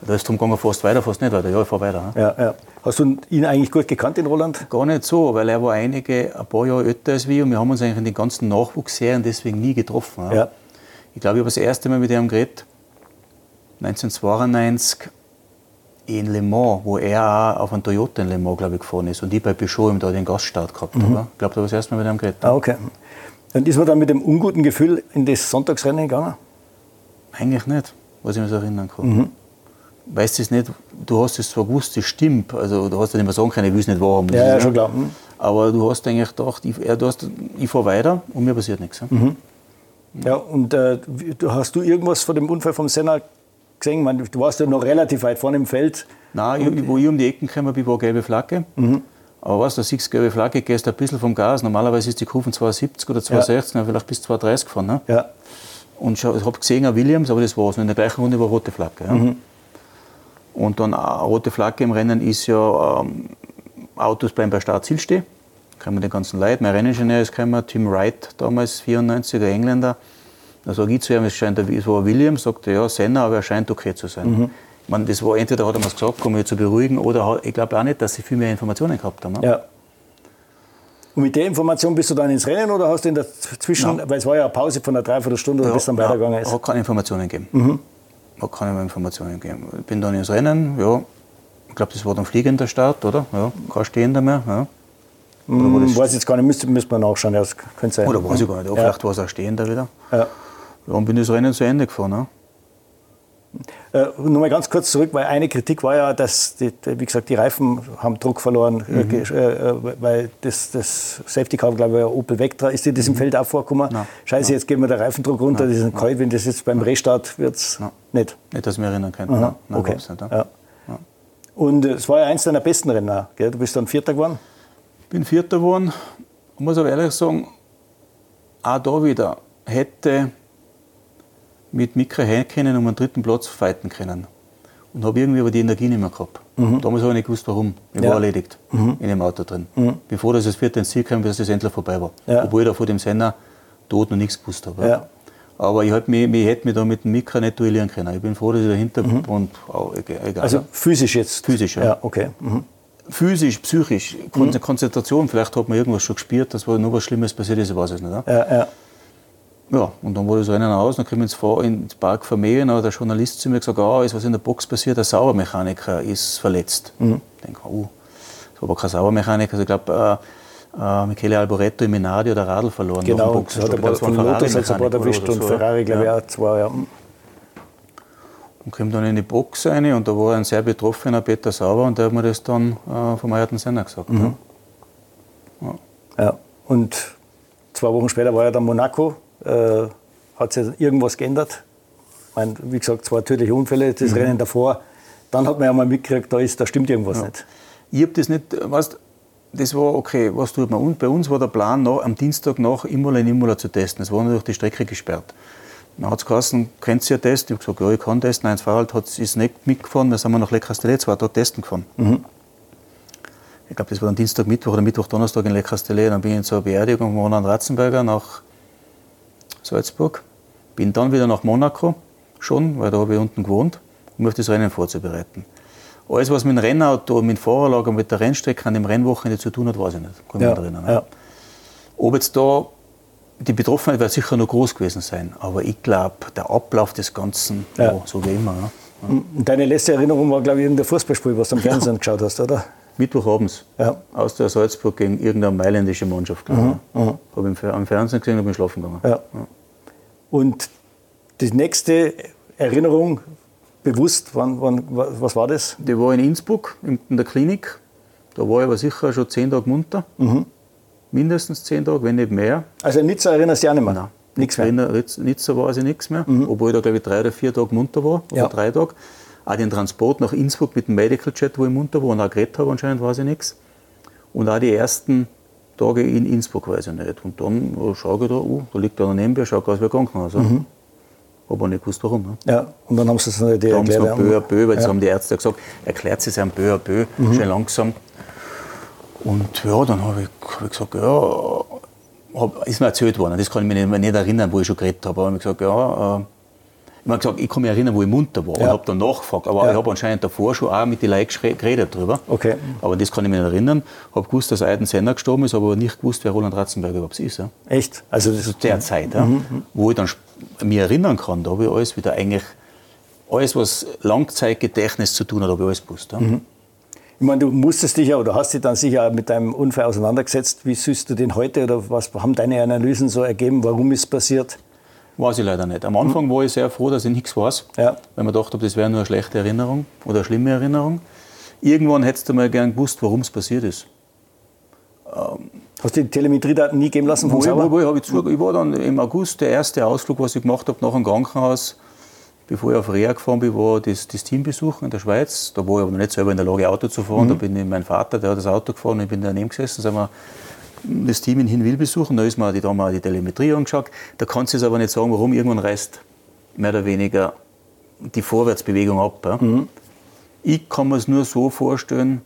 Speaker 3: Da ist drum gegangen, fast weiter, fast nicht weiter. Ja, ich fahre weiter.
Speaker 2: Ja, ja. Hast du ihn eigentlich gut gekannt, den Roland?
Speaker 3: Gar nicht so, weil er war einige, ein paar Jahre älter als wir und wir haben uns eigentlich in den ganzen Nachwuchsserien deswegen nie getroffen. Ja. ja. Ich glaube, ich habe das erste Mal mit ihm geredet, 1992 in Le Mans, wo er auch auf einen Toyota in Le Mans, glaube ich, gefahren ist und ich bei Peugeot ihm da den Gaststart gehabt mhm. habe. Ich glaube, da ich das erste Mal mit ihm geredet.
Speaker 2: Ah, okay. Und ist man dann mit dem unguten Gefühl in das Sonntagsrennen gegangen?
Speaker 3: Eigentlich nicht, was ich mich so erinnern kann. Mhm weißt es nicht, du hast es zwar gewusst, das stimmt, also du hast ja nicht mehr sagen können, ich will es nicht wahrhaben.
Speaker 2: Ja, ja, schon klar. Mhm.
Speaker 3: Aber du hast eigentlich gedacht, ich, ja, du hast, ich fahre weiter und mir passiert nichts.
Speaker 2: Mhm. Ja, und äh, hast du irgendwas von dem Unfall vom Senna gesehen? meine, du warst ja noch relativ weit vorne im Feld.
Speaker 3: Nein, ich, wo ich um die Ecken gekommen bin, war gelbe Flagge. Mhm. Aber was, da siehst du gelbe Flagge, gehst ein bisschen vom Gas. Normalerweise ist die Kurve 270 oder 260, ja. vielleicht bis 230 gefahren. Ne?
Speaker 2: Ja.
Speaker 3: Und ich habe gesehen, ein Williams, aber das war's. Und in der gleichen Runde war rote Flagge. Ja? Mhm. Und dann eine rote Flagge im Rennen ist ja, ähm, Autos bleiben bei Start-Ziel stehen. Kommen die ganzen Leute. Mein Renningenieur ist gekommen, Tim Wright, damals 94er Engländer. Da sage ich zu ihm, es, scheint, es war Williams, sagt er, ja, Senna, aber er scheint okay zu sein. Mhm. Ich meine, das war entweder hat er mir gesagt, um mich zu beruhigen, oder ich glaube auch nicht, dass sie viel mehr Informationen gehabt haben.
Speaker 2: Ja. Und mit der Information bist du dann ins Rennen oder hast du in der Zwischen, ja. weil es war ja eine Pause von einer Dreiviertelstunde und ja, bist dann weitergegangen?
Speaker 3: Ja, hat keine Informationen gegeben. Mhm. Hat keine Informationen gegeben. Ich bin dann ins Rennen, ja. Ich glaube, das war dann fliegender Start, oder? Ja, kein stehender mehr. Ja.
Speaker 2: Oder war das weiß jetzt gar nicht, müsste, müsste man nachschauen. Ja, das könnte sein.
Speaker 3: Oder weiß ich gar nicht. Ja. Vielleicht war es auch stehender wieder. Ja. Und bin das Rennen zu Ende gefahren. Ja.
Speaker 2: Äh, nur mal ganz kurz zurück, weil eine Kritik war ja, dass, die, wie gesagt, die Reifen haben Druck verloren, äh, mhm. äh, weil das, das Safety Car, glaube ich, Opel Vectra, ist dir das im mhm. Feld auch vorgekommen? Nein. Scheiße, Nein. jetzt gehen wir der Reifendruck runter, Nein. das ist ein Kalt, wenn das jetzt beim Restart wird es nicht.
Speaker 3: Nicht, dass ich mich erinnern könnte.
Speaker 2: Nein, okay. Nicht, ja. Ja. Und äh, es war ja eins deiner besten Rennen, gell? du bist dann Vierter geworden?
Speaker 3: Ich bin Vierter geworden, ich muss aber ehrlich sagen, auch da wieder hätte mit Mikro Häkkinen um einen dritten Platz fighten können. Und habe irgendwie aber die Energie nicht mehr gehabt. Mhm. Damals habe ich nicht gewusst, warum. Ich ja. war erledigt mhm. in dem Auto drin. Mhm. Bevor das, das vierte ins Ziel kam, bis das endlich vorbei war. Ja. Obwohl ich da vor dem Sender tot noch nichts gewusst habe. Ja. Aber ich, halt mich, ich hätte mich da mit dem Mikro nicht duellieren können. Ich bin froh, dass ich dahinter mhm. und oh, egal.
Speaker 2: Also physisch jetzt?
Speaker 3: Physisch, ja.
Speaker 2: ja okay. Mhm.
Speaker 3: Physisch, psychisch, mhm. Konzentration, vielleicht hat man irgendwas schon gespürt, dass nur was Schlimmes passiert ist, ich weiß es nicht. Ja, ja. Ja, und dann wurde so einen aus, dann kommen wir ins Park vermehren, aber der Journalist zu mir gesagt, ah, ist was in der Box passiert, der Saubermechaniker ist verletzt. Mhm. Ich denke, oh, das war aber kein Saubermechaniker, also ich glaube, äh, äh, Michele Alboretto im Minardi oder Radl verloren.
Speaker 2: Genau, auf dem hat er von Lotus hat ein paar erwischt und Ferrari, glaube ich, ja. auch zwei, ja.
Speaker 3: Und kam dann in die Box rein und da war ein sehr betroffener Peter Sauber und der hat mir das dann äh, vom Ayrton Senna gesagt. Mhm.
Speaker 2: Ja. ja, und zwei Wochen später war er dann Monaco äh, hat sich irgendwas geändert. Meine, wie gesagt, zwei tödliche Unfälle, das mhm. Rennen davor. Dann hat man ja mal mitgekriegt, da, ist, da stimmt irgendwas ja. nicht.
Speaker 3: Ich habe das nicht, weißt, das war okay, was tut man? Und bei uns war der Plan, noch, am Dienstag nach Imola in Imola zu testen. Es war natürlich die Strecke gesperrt. Dann hat es geheißen, könnt ihr testen? Ich habe gesagt, ja, ich kann testen. Eins Fahrrad hat, ist nicht mitgefahren, da sind wir nach Le Castellet zwei Tage testen gefahren. Mhm. Ich glaube, das war dann Dienstag, Mittwoch oder Mittwoch, Donnerstag in Le Castellet. Dann bin ich zur Beerdigung von Roland Ratzenberger nach Salzburg. Bin dann wieder nach Monaco, schon, weil da habe ich unten gewohnt, um mich auf das Rennen vorzubereiten. Alles, was mit dem Rennauto, mit dem Fahrerlager, mit der Rennstrecke an dem Rennwochenende zu tun hat, weiß ich nicht. Kann ja, mich erinnern. Ja. Ob jetzt da die Betroffenheit wird sicher noch groß gewesen sein, aber ich glaube, der Ablauf des Ganzen, ja. Ja, so wie immer.
Speaker 2: Ja. Deine letzte Erinnerung war, glaube ich, in der Fußballspiel, was du am Fernsehen geschaut hast, oder?
Speaker 3: Mittwochabends. Ja. Aus der Salzburg gegen irgendeine mailändische Mannschaft. Mhm. Mhm. Habe ich am Fernsehen gesehen und bin schlafen gegangen. Ja. Ja.
Speaker 2: Und die nächste Erinnerung, bewusst, wann, wann, was war das?
Speaker 3: Die war in Innsbruck, in der Klinik. Da war ich aber sicher schon zehn Tage munter. Mhm. Mindestens zehn Tage, wenn nicht mehr.
Speaker 2: Also Nizza erinnerst du dich auch nicht mehr? Nein.
Speaker 3: Nichts mehr? Nizza weiß ich nichts mehr, mhm. obwohl ich da glaube ich drei oder vier Tage munter war, oder drei Tage. Auch den Transport nach Innsbruck mit dem Medical Jet, wo ich munter war und auch geredet habe, anscheinend weiß ich nichts. Und auch die ersten Tage in Innsbruck weiß ich nicht. Und dann schaue ich da, oh, da liegt einer neben mir, schaut aus wie ein Krankenhaus. Mhm. Aber nicht gewusst, warum. Ne?
Speaker 2: Ja, und dann haben sie es nicht
Speaker 3: erklärt. Dann sie Bö, Bö, weil ja. das haben die Ärzte gesagt, erklärt es einem Bö, Bö, mhm. schön langsam. Und ja, dann habe ich, hab ich gesagt, ja, hab, ist mir erzählt worden, das kann ich mich nicht, nicht erinnern, wo ich schon geredet habe, aber ich gesagt, ja, ich habe gesagt, ich kann mich erinnern, wo ich munter war ja. und habe dann nachgefragt. Aber ja. ich habe anscheinend davor schon auch mit den Leuten geredet darüber.
Speaker 2: Okay.
Speaker 3: Aber das kann ich mich nicht erinnern. Ich habe gewusst, dass Aiden Senna gestorben ist, aber nicht gewusst, wer Roland Ratzenberger überhaupt ist. Ja.
Speaker 2: Echt?
Speaker 3: Also das ist der Zeit, ja, mhm. wo ich dann mich erinnern kann. Da habe ich alles wieder eigentlich, alles, was Langzeitgedächtnis zu tun hat, habe ich alles gewusst. Ja. Mhm.
Speaker 2: Ich meine, du musstest dich ja oder hast dich dann sicher mit deinem Unfall auseinandergesetzt. Wie siehst du den heute oder was haben deine Analysen so ergeben? Warum ist es passiert?
Speaker 3: Weiß ich leider nicht. Am Anfang mhm. war ich sehr froh, dass ich nichts weiß, ja. weil man dachte, das wäre nur eine schlechte Erinnerung oder eine schlimme Erinnerung. Irgendwann hättest du mal gern gewusst, warum es passiert ist.
Speaker 2: Ähm, Hast du die Telemetriedaten nie geben lassen
Speaker 3: wo, wo, wo, ich, ich, ich war dann im August der erste Ausflug, was ich gemacht habe nach dem Krankenhaus. bevor ich auf Reha gefahren bin, war das, das Team besuchen in der Schweiz. Da war ich aber noch nicht selber in der Lage, Auto zu fahren. Mhm. Da bin ich mein Vater, der hat das Auto gefahren und ich bin daneben gesessen. Sind wir das Team in Hinwil besuchen. Da ist mir die, da mal die Telemetrie angeschaut. Da kannst du es aber nicht sagen, warum. Irgendwann reißt mehr oder weniger die Vorwärtsbewegung ab. Ja? Mhm. Ich kann mir es nur so vorstellen,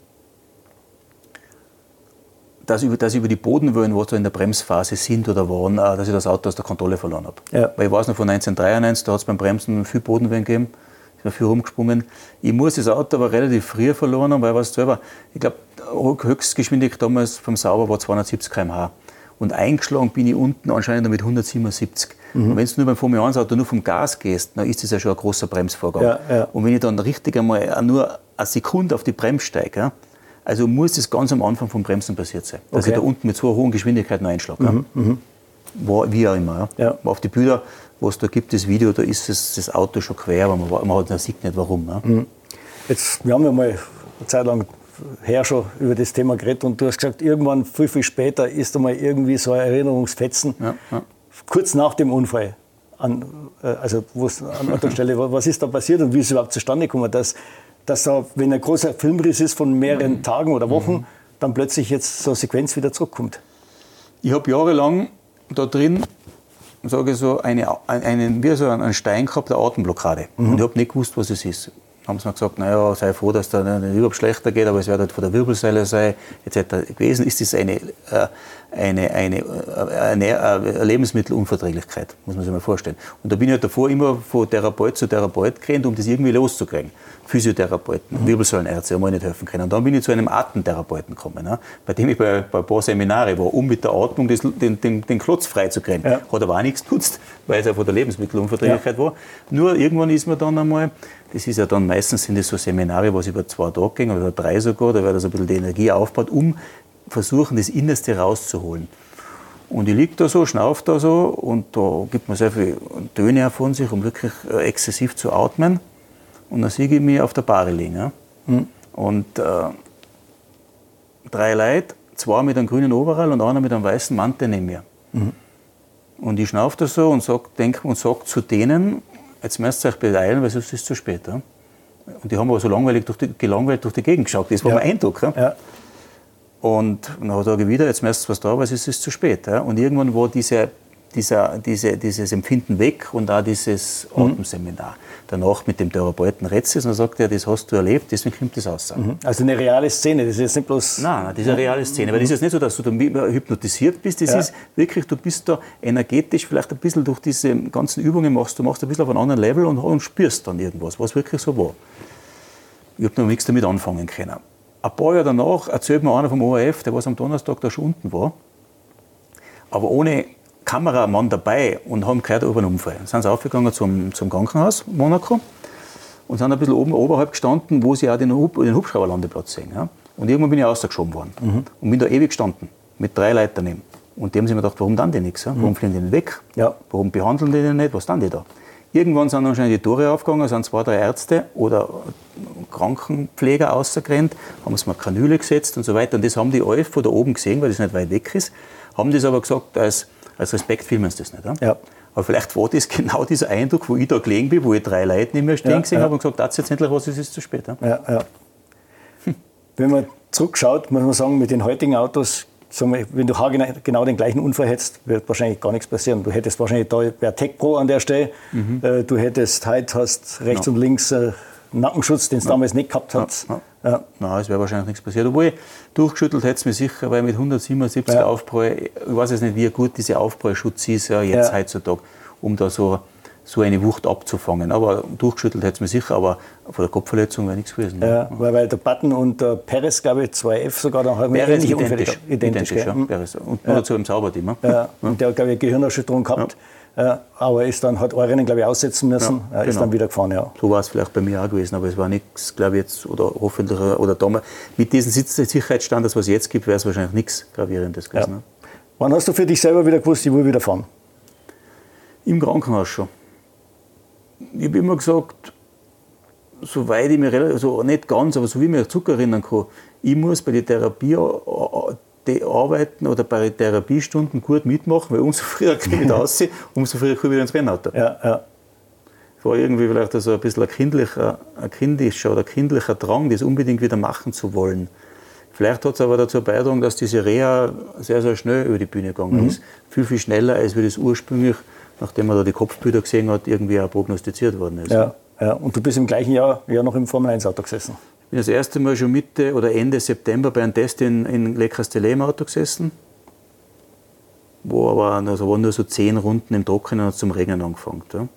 Speaker 3: dass über, dass über die Bodenwellen, wo da in der Bremsphase sind oder waren, äh, dass ich das Auto aus der Kontrolle verloren habe. Ja. Weil ich weiß noch von 1993, da hat es beim Bremsen viel Bodenwellen gegeben, ist mir viel rumgesprungen. Ich muss das Auto aber relativ früh verloren haben, weil ich selber, ich glaube, Höchstgeschwindigkeit damals vom Sauber war 270 km/h. Und eingeschlagen bin ich unten anscheinend mit 177. Mhm. Und wenn du nur beim Formel 1 Auto nur vom Gas gehst, dann ist das ja schon ein großer Bremsvorgang. Ja, ja. Und wenn ich dann richtig einmal nur eine Sekunde auf die Bremse steige, also muss das ganz am Anfang vom Bremsen passiert sein. Dass okay. ich da unten mit so einer hohen Geschwindigkeit noch einschlage. Mhm. Mhm. War wie auch immer. Ja. Auf die Bilder, wo es da gibt, das Video, da ist das, das Auto schon quer, aber man, man, sieht nicht warum. Mhm.
Speaker 2: Jetzt, wir haben ja mal eine Zeit lang her schon über das Thema geredet und du hast gesagt, irgendwann viel, viel später ist da mal irgendwie so ein Erinnerungsfetzen, ja, ja. kurz nach dem Unfall. An, äh, also an der Stelle, was ist da passiert und wie ist es überhaupt zustande gekommen, dass dass da, wenn ein großer Filmriss ist von mehreren mhm. Tagen oder Wochen, mhm. dann plötzlich jetzt so eine Sequenz wieder zurückkommt.
Speaker 3: Ich habe jahrelang da drin, sage ich so, eine, einen, wie so einen Stein gehabt, eine Atemblockade. Mhm. Und ich habe nicht gewusst, was es ist. Haben sie mir gesagt, naja, sei froh, dass da nicht überhaupt schlechter geht, aber es wird halt von der Wirbelsäule sein, etc. gewesen. Ist das eine, äh, eine, eine, äh, eine, eine Lebensmittelunverträglichkeit, muss man sich mal vorstellen. Und da bin ich halt davor immer von Therapeut zu Therapeut gerannt, um das irgendwie loszukriegen. Physiotherapeuten. Wirbelsäulenärzte haben mir nicht helfen können. Und dann bin ich zu einem Atemtherapeuten gekommen, ne? bei dem ich bei, bei ein paar Seminare war, um mit der Atmung das, den, den, den Klotz freizukriegen. Ja. Hat aber auch nichts genutzt, weil es ja von der Lebensmittelunverträglichkeit ja. war. Nur irgendwann ist mir dann einmal, das ist ja dann meistens sind das so Seminare, was über zwei Tage gehen oder drei sogar, da wird also ein bisschen die Energie aufgebaut, um versuchen, das Innerste rauszuholen. Und ich liege da so, schnaufe da so und da gibt man sehr viele Töne von sich, um wirklich äh, exzessiv zu atmen. Und dann sehe ich mich auf der Bahre liegen. Ja? Mhm. Und äh, drei Leute, zwei mit einem grünen Overall und einer mit einem weißen Mantel neben mir. Mhm. Und ich schnaufe da so und sage denk, und sag zu denen, jetzt müsst ihr euch beeilen, weil sonst ist es zu spät. Ja? Und die haben aber so langweilig durch die, gelangweilt durch die Gegend geschaut. Das war ja. mein Eindruck. Ja? ja. Und dann sage ich wieder, jetzt müsst ihr was da, weil es ist zu spät. Ja? Und irgendwann war diese, dieser, diese, dieses Empfinden weg und auch dieses mhm. Atemseminar. Mhm danach mit dem Therapeuten redest und dann sagt er, das hast du erlebt, deswegen kommt das aus.
Speaker 2: Mhm. Also eine reale Szene, das ist jetzt nicht bloß...
Speaker 3: Nein, nein das ist eine reale Szene, weil das ist jetzt nicht so, dass du da hypnotisiert bist, das ja. ist wirklich, du bist da energetisch vielleicht ein bisschen durch diese ganzen Übungen machst, du machst ein bisschen auf einem anderen Level und, und spürst dann irgendwas, was wirklich so war. Ich habe noch nichts damit anfangen können. Ein paar Jahre danach erzählt mir einer vom ORF, der was am Donnerstag da schon unten war, aber ohne Kameramann dabei und haben gehört über einen Unfall. Dann sind sie aufgegangen zum, zum Krankenhaus Monaco und sind ein bisschen oben oberhalb gestanden, wo sie auch den, Hub, den Hubschrauberlandeplatz sehen. Ja. Und irgendwann bin ich rausgeschoben worden mhm. und bin da ewig gestanden mit drei Leuten daneben. Und die haben sich mir gedacht, warum dann die nichts? Ja? Warum mhm. fliegen die nicht weg? Ja. Warum behandeln die den nicht? Was dann die da? Irgendwann sind dann schon die Tore aufgegangen, sind zwei, drei Ärzte oder Krankenpfleger ausgerannt, haben es mal Kanüle gesetzt und so weiter. Und das haben die alle von da oben gesehen, weil das nicht weit weg ist. Haben das aber gesagt, als als Respekt filmen sie das nicht. Ja? ja. Aber vielleicht war das genau dieser Eindruck, wo ich da gelegen bin, wo ich drei Leute neben mir stehen ja, gesehen ja. habe und gesagt, das ist jetzt endlich was, es ist zu spät. Ja? Ja.
Speaker 2: Hm. Wenn man zurückschaut, muss man sagen, mit den heutigen Autos, wir, wenn du genau den gleichen Unfall hättest, wird wahrscheinlich gar nichts passieren. Du hättest wahrscheinlich da per Tech Pro an der Stelle, mhm. Äh, du hättest heute hast rechts und links äh, Nackenschutz, den es damals nicht gehabt hat.
Speaker 3: Ja. Nein, es wäre wahrscheinlich nichts passiert. Obwohl, durchgeschüttelt hätte es mir sicher, weil mit 177 ja. Aufprall, ich weiß jetzt nicht, wie gut dieser Aufprallschutz ist, ja, jetzt ja. heutzutage, um da so, so eine Wucht abzufangen. Aber durchgeschüttelt hätte es mir sicher, aber von der Kopfverletzung wäre nichts gewesen.
Speaker 2: Ja, weil, weil der Button und der Perez, glaube ich, 2F sogar, dann haben wir
Speaker 3: ähnliche identisch, identisch, identisch ja. Perez. Und nur dazu im Sauberteam.
Speaker 2: Ja. Und der hat, glaube ich, eine Gehirnerschütterung gehabt. Aber ist dann, hat ein Rennen, glaube ich, aussetzen müssen, ja, ist genau. dann wieder gefahren. Ja.
Speaker 3: So war es vielleicht bei mir auch gewesen, aber es war nichts, glaube ich, jetzt, oder hoffentlich, oder damals, mit diesen Sicherheitsstandards, was es jetzt gibt, wäre es wahrscheinlich nichts Gravierendes gewesen. Ja. Ne?
Speaker 2: Wann hast du für dich selber wieder gewusst, ich will wieder fahren?
Speaker 3: Im Krankenhaus schon. Ich habe immer gesagt, soweit ich mich relativ, also nicht ganz, aber so wie ich mich zurückerinnern kann, ich muss bei der Therapie die Arbeiten oder bei Therapiestunden gut mitmachen, weil umso früher kann ich aussehen, umso früher komme ich wieder ins Rennauto. Ja, ja. war irgendwie vielleicht so ein bisschen ein kindlicher, ein kindischer oder kindlicher Drang, das unbedingt wieder machen zu wollen. Vielleicht hat es aber dazu beigetragen, dass diese Reha sehr, sehr schnell über die Bühne gegangen mhm. ist. Viel, viel schneller, als wie das ursprünglich, nachdem man da die Kopfbilder gesehen hat, irgendwie auch prognostiziert worden ist.
Speaker 2: Ja, ja. Und du bist im gleichen Jahr ja noch im Formel-1-Auto gesessen?
Speaker 3: Ich bin das erste Mal schon Mitte oder Ende September bei einem Test in, in Le Castellet im Auto gesessen. Wo aber also waren nur so zehn Runden im Trockenen und hat zum Regnen angefangen. Ja.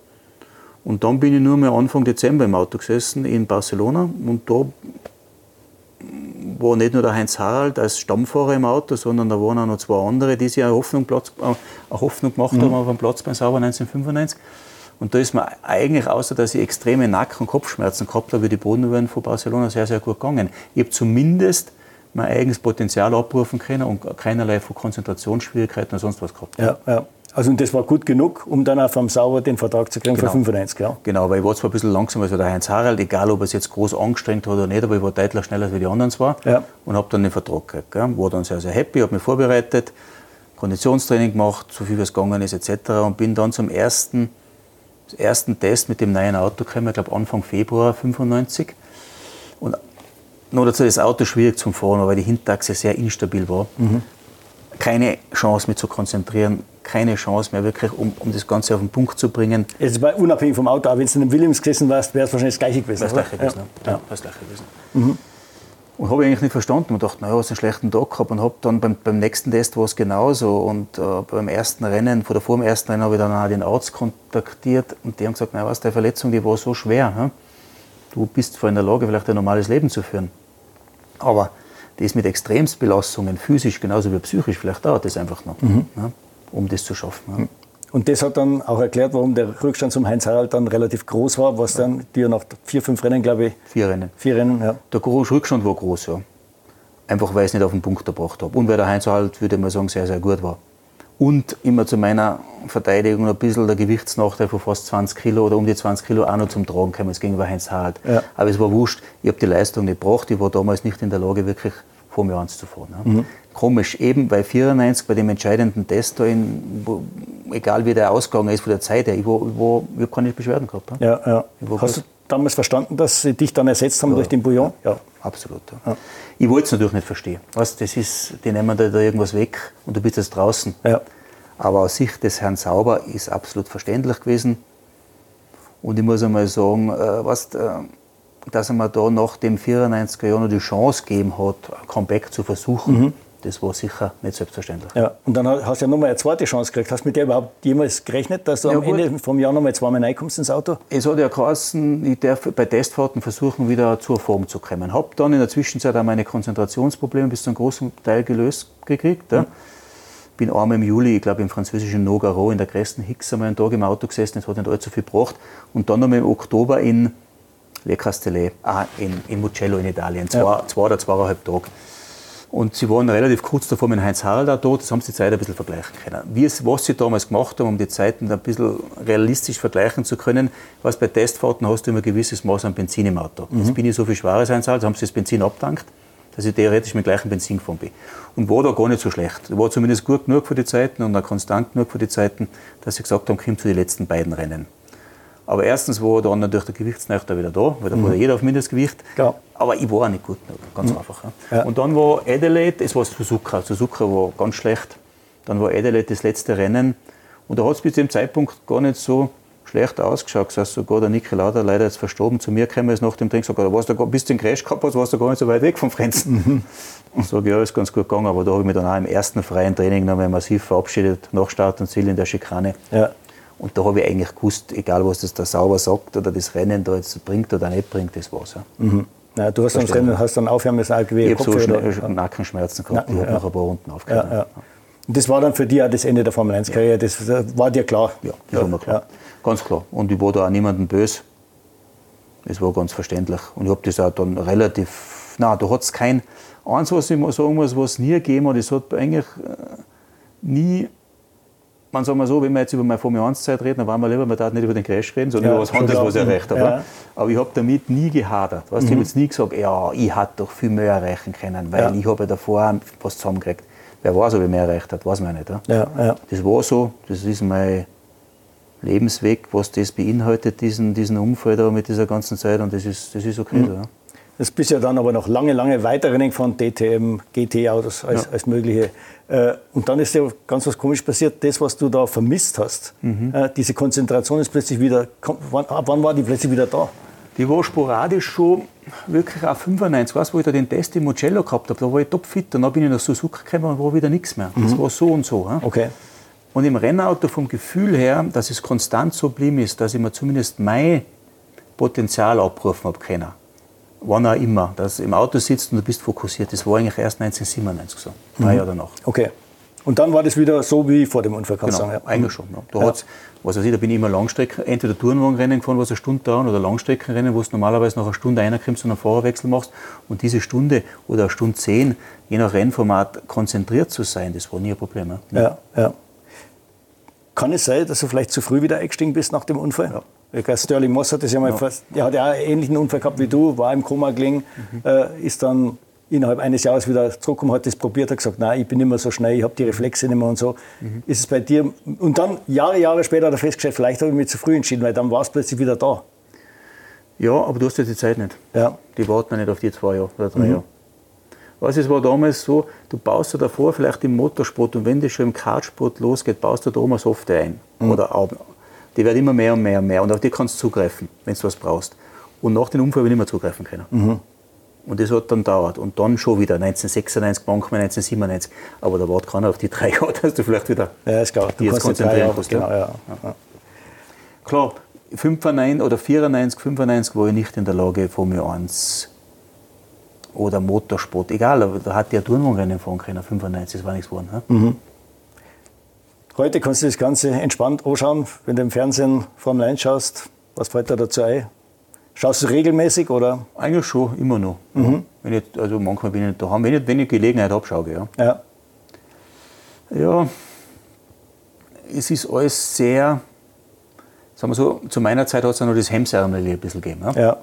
Speaker 3: Und dann bin ich nur mal Anfang Dezember im Auto gesessen in Barcelona und da war nicht nur der Heinz Harald als Stammfahrer im Auto, sondern da waren auch noch zwei andere, die sich eine Hoffnung, Platz, äh, eine Hoffnung gemacht mhm. haben auf einen Platz beim Sauber 1995. Und da ist mir eigentlich, außer dass ich extreme Nacken- und Kopfschmerzen gehabt habe, wie die Bodenwellen von Barcelona sehr, sehr gut gegangen. Ich habe zumindest mein eigenes Potenzial abrufen können und keinerlei von Konzentrationsschwierigkeiten und sonst was gehabt.
Speaker 2: Ja, ja. Also und das war gut genug, um dann auch vom Sauber den Vertrag zu kriegen
Speaker 3: genau.
Speaker 2: für 95, ja?
Speaker 3: Genau, weil ich war zwar ein bisschen langsamer als der Heinz Harald, egal ob er es jetzt groß angestrengt hat oder nicht, aber ich war deutlich schneller als die anderen zwar ja. und habe dann den Vertrag gekriegt. Gell? War dann sehr, sehr happy, habe mich vorbereitet, Konditionstraining gemacht, so viel wie es gegangen ist etc. und bin dann zum ersten, ersten Test mit dem neuen Auto gekommen, ich glaube Anfang Februar 95 und nur dazu das Auto schwierig zum Fahren, weil die Hinterachse sehr instabil war. Mhm. Keine Chance, mich zu konzentrieren, keine Chance mehr wirklich, um, um das Ganze auf den Punkt zu bringen.
Speaker 2: Jetzt war unabhängig vom Auto, aber wenn du in einem Williams gesessen warst, wäre es wahrscheinlich das Gleiche gewesen.
Speaker 3: Das Gleiche gewesen, ja. ja. Das Gleiche gewesen. Mhm. Und habe ich eigentlich nicht verstanden und dachte, naja, hast einen schlechten Tag gehabt und habe dann beim, beim nächsten Test war es genauso und äh, beim ersten Rennen, vor, der, vor dem ersten Rennen habe ich dann auch den Arzt kontaktiert und die haben gesagt, naja, was, deine Verletzung, die war so schwer, hm? du bist zwar in der Lage, vielleicht ein normales Leben zu führen, aber das mit Extremsbelastungen, physisch genauso wie psychisch, vielleicht dauert das einfach noch. Mhm. Ja? um das zu schaffen. Ja.
Speaker 2: Und das hat dann auch erklärt, warum der Rückstand zum Heinz Harald dann relativ groß war, was dann dir nach vier, fünf Rennen, glaube ich.
Speaker 3: Vier Rennen.
Speaker 2: Vier Rennen, ja.
Speaker 3: Der Rückstand war groß, ja. Einfach weil ich es nicht auf den Punkt gebracht habe. Und weil der Heinz Harald, würde ich mal sagen, sehr, sehr gut war. Und immer zu meiner Verteidigung ein bisschen der Gewichtsnachteil von fast 20 Kilo oder um die 20 Kilo auch noch zum Tragen gekommen gegenüber Heinz Harald. Ja. Aber es war wurscht, ich habe die Leistung nicht gebracht, ich war damals nicht in der Lage, wirklich vor mir anzufahren. Ja. Mhm komisch, eben bei 94, bei dem entscheidenden Test, da in, wo, egal wie der Ausgang ist von der Zeit her, ich, ich, war, ich habe keine Beschwerden gehabt.
Speaker 2: Ja, ja. Hast du damals verstanden, dass sie dich dann ersetzt haben ja. durch den Bouillon?
Speaker 3: Ja, absolut. Ja. Ich wollte es natürlich nicht verstehen. Weißt, das ist, die nehmen da, da irgendwas weg und du bist jetzt draußen. Ja. Aber aus Sicht des Herrn Sauber ist absolut verständlich gewesen. Und ich muss einmal sagen, äh, weißt, äh, dass er mir da nach dem 94er Jahr noch die Chance gegeben hat, ein Comeback zu versuchen. Mhm das war sicher nicht selbstverständlich.
Speaker 2: Ja, und dann hast du ja nochmal eine zweite Chance gekriegt. Hast du mit der überhaupt jemals gerechnet, dass du ja, am gut. Ende vom Jahr nochmal zweimal reinkommst ins Auto?
Speaker 3: Es hat ja geheißen, ich darf bei Testfahrten versuchen, wieder zur Form zu kommen. Habe dann in der Zwischenzeit auch meine Konzentrationsprobleme bis zu einem großen Teil gelöst gekriegt. Ja. Mhm. Bin einmal im Juli, ich glaube im französischen Nogaro in der größten Hicks einmal einen Tag im Auto gesessen, das hat nicht allzu viel gebracht. Und dann nochmal im Oktober in Le Castellet, ah, in, in Mugello in Italien, zwei, ja. zwei oder zweieinhalb Tage. Und sie waren relativ kurz davor mit Heinz Harald auch dort, das haben sie die Zeit ein bisschen vergleichen können. Wie es, was sie damals gemacht haben, um die Zeiten ein bisschen realistisch vergleichen zu können, was bei Testfahrten hast du immer ein gewisses Maß an Benzin im Auto. Mhm. Jetzt bin ich so viel schweres Heinz Harald, haben sie das Benzin abgedankt, dass ich theoretisch mit gleichem Benzin gefahren bin. Und war da gar nicht so schlecht. War zumindest gut genug für die Zeiten und auch konstant genug für die Zeiten, dass sie gesagt haben, komm zu den letzten beiden Rennen. Aber erstens war dann natürlich der Gewichtsnächter wieder da, weil da mhm. war jeder auf Mindestgewicht. Ja. Aber ich war auch nicht gut ganz mhm. einfach. Ja. Und dann war Adelaide, es war Suzuka. Suzuka war ganz schlecht. Dann war Adelaide das letzte Rennen. Und da hat es bis zu dem Zeitpunkt gar nicht so schlecht ausgeschaut. Das heißt, sogar der Niki Lauda, leider jetzt verstorben, zu mir gekommen ist nach dem Training, da warst du, bis du den Crash gehabt hast, warst du gar nicht so weit weg vom Frenzen. Mhm. Und sage, ja, ist ganz gut gegangen, aber da habe ich mich dann auch im ersten freien Training nochmal massiv verabschiedet, nach Start und Ziel in der Schikane. Ja. Und da habe ich eigentlich gewusst, egal was das da sauber sagt oder das Rennen da jetzt bringt oder nicht bringt, das war's. Ja.
Speaker 2: Mhm. Ja, du hast dann, Rennen, hast dann aufhören müssen, auch
Speaker 3: Ich habe so schnell, Nackenschmerzen gehabt, ich habe nach ein paar Runden aufgehört. Ja, ja.
Speaker 2: Und das war dann für dich auch das Ende der Formel 1-Karriere, das war dir klar?
Speaker 3: Ja, das war mir klar. Ganz klar. Und ich war da auch niemandem böse. Das war ganz verständlich. Und ich habe das auch dann relativ, na, da hat es kein, eins, was ich mal sagen muss, was nie gegeben hat, es hat eigentlich äh, nie man sagt mal so, wenn wir jetzt über meine Formel 1 Zeit reden, dann waren wir lieber, man darf nicht über den Crash reden, sondern ja, über was anderes, was ich erreicht habe. Ja. Aber ich habe damit nie gehadert. Weißt, mhm. Ich habe jetzt nie gesagt, ja, ich hätte doch viel mehr erreichen können, weil ja. ich habe ja davor was zusammengekriegt. Wer weiß, ob ich mehr erreicht hat, weiß man nicht. Ja? Ja, ja. Das war so, das ist mein, Lebensweg, was das beinhaltet, diesen, diesen Unfall da mit dieser ganzen Zeit und das ist, das ist okay. Mhm.
Speaker 2: Das bist ja dann aber noch lange, lange weiter Rennen gefahren, DTM, GT-Autos als, ja. als mögliche. Äh, und dann ist ja ganz was komisch passiert. Das, was du da vermisst hast, mhm. Äh, diese Konzentration ist plötzlich wieder, ab wann war die plötzlich wieder da?
Speaker 3: Die war sporadisch schon wirklich auch 95, weißt, wo ich da den Test im Mugello gehabt habe. Da war ich topfit. Dann bin ich nach Suzuka gekommen und war wieder nichts mehr. Mhm. Das war so und so.
Speaker 2: Okay.
Speaker 3: Und im Rennauto vom Gefühl her, dass es konstant so blieb ist, dass ich mir zumindest mein Potenzial abrufen habe können. Wann auch immer. Dass du im Auto sitzt und du bist fokussiert. Das war eigentlich erst 1997 so. Drei mhm. Jahre danach.
Speaker 2: Okay. Und dann war das wieder so wie vor dem Unfall,
Speaker 3: kannst genau, sagen. Ja. Eigentlich schon. Ja. Da, ja. Hat's, was weiß ich, da bin ich immer Langstrecken, entweder Tourenwagenrennen gefahren, was eine Stunde dauern, oder Langstreckenrennen, wo du normalerweise nach einer Stunde reinkommst und einen Fahrerwechsel machst. Und diese Stunde oder eine Stunde zehn, je nach Rennformat, konzentriert zu sein, das war nie ein Problem.
Speaker 2: Ja, ja. ja. Kann es sein, dass du vielleicht zu früh wieder eingestiegen bist nach dem Unfall? Ja. Sterling Moss hat das ja mal ja. fast, der hat ja einen ähnlichen Unfall gehabt wie du, war im Koma gelegen, mhm. äh, ist dann innerhalb eines Jahres wieder zurückgekommen, hat das probiert, hat gesagt, nein, ich bin nicht mehr so schnell, ich habe die Reflexe nicht mehr und so. Mhm. Ist es bei dir, und dann Jahre, Jahre später hat er festgestellt, vielleicht habe ich mich zu früh entschieden, weil dann war es plötzlich wieder da.
Speaker 3: Ja, aber du hast ja die Zeit nicht.
Speaker 2: Ja.
Speaker 3: Die warten nicht auf die zwei Jahre oder drei mhm. Jahre. Was es war damals so, du baust da davor vielleicht im Motorsport und wenn das schon im Kartsport losgeht, baust du da eine Software ein. Mhm. Oder auch, die wird immer mehr und mehr und mehr und auf die kannst du zugreifen, wenn du was brauchst. Und nach dem Unfall habe ich nicht mehr zugreifen können. Mhm. Und das hat dann dauert. Und dann schon wieder 1996, manchmal 1997. Aber da wartet keiner auf die drei Jahre, dass du vielleicht wieder
Speaker 2: ja, ist klar.
Speaker 3: Du jetzt konzentrieren kannst. Genau, ja. Ja. Klar, 95 oder 94, 95 war ich nicht in der Lage, Formel 1 oder Motorsport, egal, aber da hat ja Turnwagenrennen fahren können, 95, das war nichts geworden. Mhm.
Speaker 2: Heute kannst du das Ganze entspannt anschauen, wenn du im Fernsehen Formel 1 schaust. Was fällt da dazu ein? Schaust du regelmäßig oder?
Speaker 3: Eigentlich schon, immer noch. Mhm. Wenn ich, also manchmal bin ich nicht daheim. Wenn ich, wenn ich Gelegenheit habe, schaue ich. Ja.
Speaker 2: ja.
Speaker 3: Ja, es ist alles sehr, sagen wir so, zu meiner Zeit hat es ja noch das Hemsärmel ein bisschen gegeben.
Speaker 2: Ja. ja.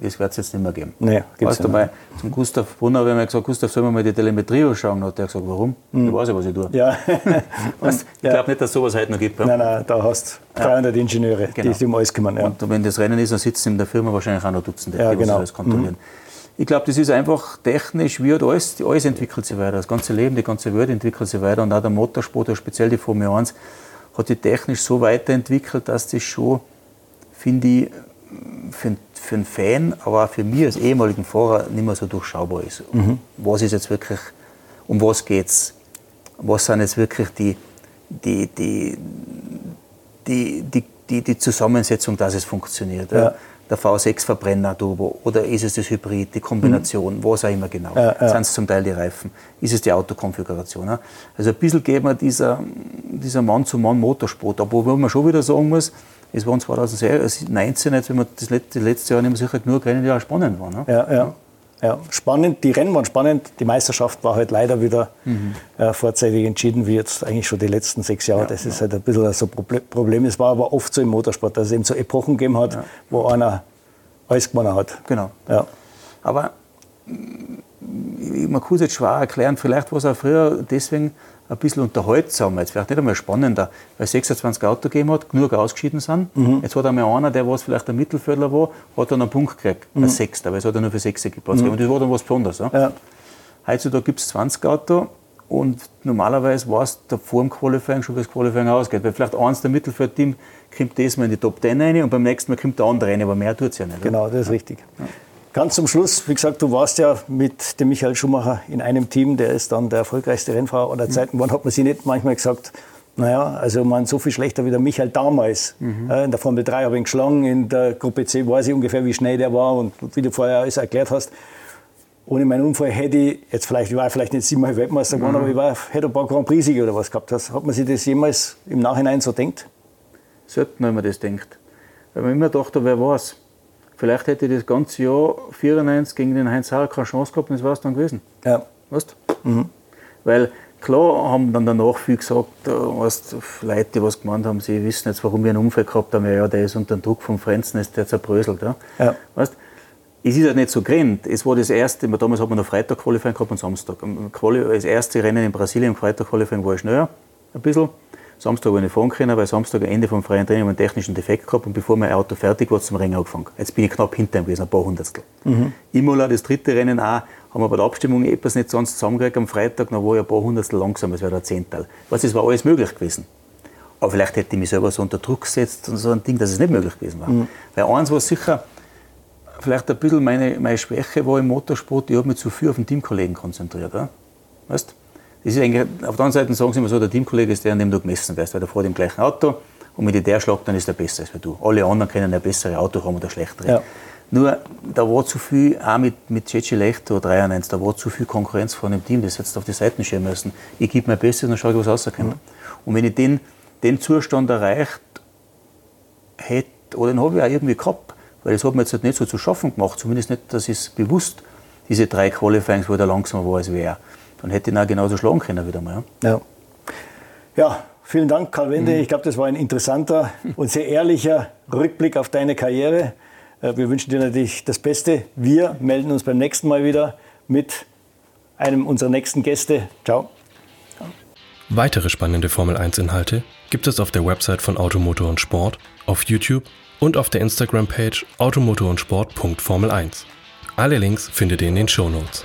Speaker 3: Das wird es jetzt nicht mehr geben.
Speaker 2: Nee,
Speaker 3: gibt's weißt du, mal, zum Gustav Brunner habe ich mal gesagt, Gustav, sollen wir mal die Telemetrie anschauen? Und hat er gesagt, warum? Mhm. Ich weiß ja, was ich tue.
Speaker 2: Ja.
Speaker 3: weißt, ich ja. glaube nicht, dass es sowas heute noch gibt. Ja?
Speaker 2: Nein, nein, da hast du 300 ja. Ingenieure, genau. die sich um alles kümmern. Ja.
Speaker 3: Und wenn das Rennen ist, dann sitzen in der Firma wahrscheinlich auch noch Dutzende,
Speaker 2: ja,
Speaker 3: die
Speaker 2: genau.
Speaker 3: das kontrollieren. Mhm. Ich glaube, das ist einfach technisch, wie alles, alles entwickelt sich weiter. Das ganze Leben, die ganze Welt entwickelt sich weiter. Und auch der Motorsport, speziell die Formel 1, hat sich technisch so weiterentwickelt, dass das schon, finde ich, für, für einen Fan, aber auch für mich als ehemaligen Fahrer nicht mehr so durchschaubar ist. Mhm. Was ist jetzt wirklich, um was geht es? Was sind jetzt wirklich die, die, die, die, die, die, die Zusammensetzung, dass es funktioniert? Ja. Der V6-Verbrenner Turbo oder ist es das Hybrid, die Kombination, mhm. was auch immer genau. Ja, ja. Sind es zum Teil die Reifen? Ist es die Autokonfiguration? Also ein bisschen geht man dieser, dieser Mann-zu-Mann-Motorsport, obwohl man schon wieder sagen muss, es waren 2019, jetzt, wenn man das letzte, letzte Jahr nicht mehr sicher genug Rennen, die auch spannend waren. Ne?
Speaker 2: Ja, ja. Ja, spannend, die Rennen waren spannend, die Meisterschaft war halt leider wieder mhm. äh, vorzeitig entschieden, wie jetzt eigentlich schon die letzten sechs Jahre. Ja, das ist halt ein bisschen so ein Problem. Es war aber oft so im Motorsport, dass es eben so Epochen gegeben hat, ja. wo einer alles gewonnen hat.
Speaker 3: Genau. Ja. Aber man kann es jetzt schwer erklären, vielleicht war es auch früher deswegen ein bisschen unterhaltsamer, jetzt vielleicht nicht einmal spannender, weil es 26 Auto gegeben hat, genug ausgeschieden sind. Mhm. Jetzt hat einmal einer, der was vielleicht ein Mittelfeldler war, hat dann einen Punkt gekriegt, mhm. ein Sechster, weil es hat ja nur für sechs Platz mhm. Und das war dann was Besonderes. Ja? Ja. Heutzutage gibt es 20 Auto und normalerweise war es da vor dem Qualifying schon, wie das Qualifying ausgeht. Weil vielleicht eins der Mittelfeldteam kommt das mal in die Top 10 rein und beim nächsten Mal kommt der andere rein, aber mehr tut es ja nicht.
Speaker 2: Genau, das ist richtig. Ganz zum Schluss, wie gesagt, du warst ja mit dem Michael Schumacher in einem Team, der ist dann der erfolgreichste Rennfahrer aller Zeiten geworden. Hat man sich nicht manchmal gesagt, naja, also man so viel schlechter wie der Michael damals. Mhm. in der Formel 3 habe ich ihn geschlagen, in der Gruppe C weiß ich ungefähr, wie schnell der war und wie du vorher alles erklärt hast. Ohne meinen Unfall hätte ich, jetzt vielleicht, ich war vielleicht nicht siebenmal Weltmeister geworden, mhm. aber ich war, hätte ein paar Grand Prix-Siege oder was gehabt. Hat man sich das jemals im Nachhinein so denkt?
Speaker 3: Selten, wenn man das denkt. Weil man immer dachte, wer weiß. Vielleicht hätte ich das ganze Jahr 94 gegen den Heinz Harrer keine Chance gehabt und das war es dann gewesen.
Speaker 2: Ja.
Speaker 3: Weißt mhm. Weil klar haben dann danach viele gesagt, weißt, Leute, die was gemeint haben, sie wissen jetzt, warum wir einen Unfall gehabt haben, ja, der ist unter dem Druck vom Frenzen, ist der zerbröselt. Ja.
Speaker 2: ja.
Speaker 3: Weißt, es ist ja nicht so grennt. Es war das erste, damals hat man noch Freitag Qualifying gehabt und Samstag. Das erste Rennen in Brasilien, Freitag Qualifying war ich schneller, ein bisschen. Samstag habe ich fahren können, weil Samstag am Ende vom freien Training einen technischen Defekt gehabt und bevor mein Auto fertig war, zum Rennen angefangen. Jetzt bin ich knapp hinter ihm gewesen, ein paar Hundertstel. Mhm. Imola, das dritte Rennen auch, haben wir bei der Abstimmung etwas nicht sonst zusammengekriegt am Freitag, dann war ich ein paar Hundertstel langsam, das wäre der Zehnteil. Was, es war alles möglich gewesen. Aber vielleicht hätte ich mich selber so unter Druck gesetzt und so ein Ding, dass es nicht möglich gewesen war. Mhm. Weil eins war sicher, vielleicht ein bisschen meine, meine Schwäche war im Motorsport, ich habe mich zu viel auf den Teamkollegen konzentriert. Ja? Weißt? Das ist eigentlich, auf der anderen Seite sagen sie immer so, der Teamkollege ist der, an dem du gemessen wirst, weil der fährt im gleichen Auto und mit der schlagt, dann ist er besser als du. Alle anderen können ein besseres Auto haben oder schlechtere. Ja. Nur, da war zu viel, auch mit, mit Ceci Lechter 3 1, da war zu viel Konkurrenz vor dem Team, das du auf die Seiten schieben müssen. Ich gebe mein Bestes, dann schaue ich, was rauskommt. Mhm. Und wenn ich den, den Zustand erreicht hätte, oder den habe ich auch irgendwie gehabt, weil das hat mir jetzt halt nicht so zu schaffen gemacht, zumindest nicht, dass ich es bewusst, diese drei Qualifyings, wo der langsamer war als wer dann hätte ich ihn auch genauso schlagen können wieder mal.
Speaker 2: Ja, ja vielen Dank, Karl Wende. Mhm. Ich glaube, das war ein interessanter und sehr ehrlicher Rückblick auf deine Karriere. Äh, wir wünschen dir natürlich das Beste. Wir melden uns beim nächsten Mal wieder mit einem unserer nächsten Gäste. Ciao.
Speaker 1: Weitere spannende Formel 1-Inhalte gibt es auf der Website von Automotor und Sport, auf YouTube und auf der Instagram-Page automotor und Sport.formel1. Alle Links findet ihr in den Show Notes.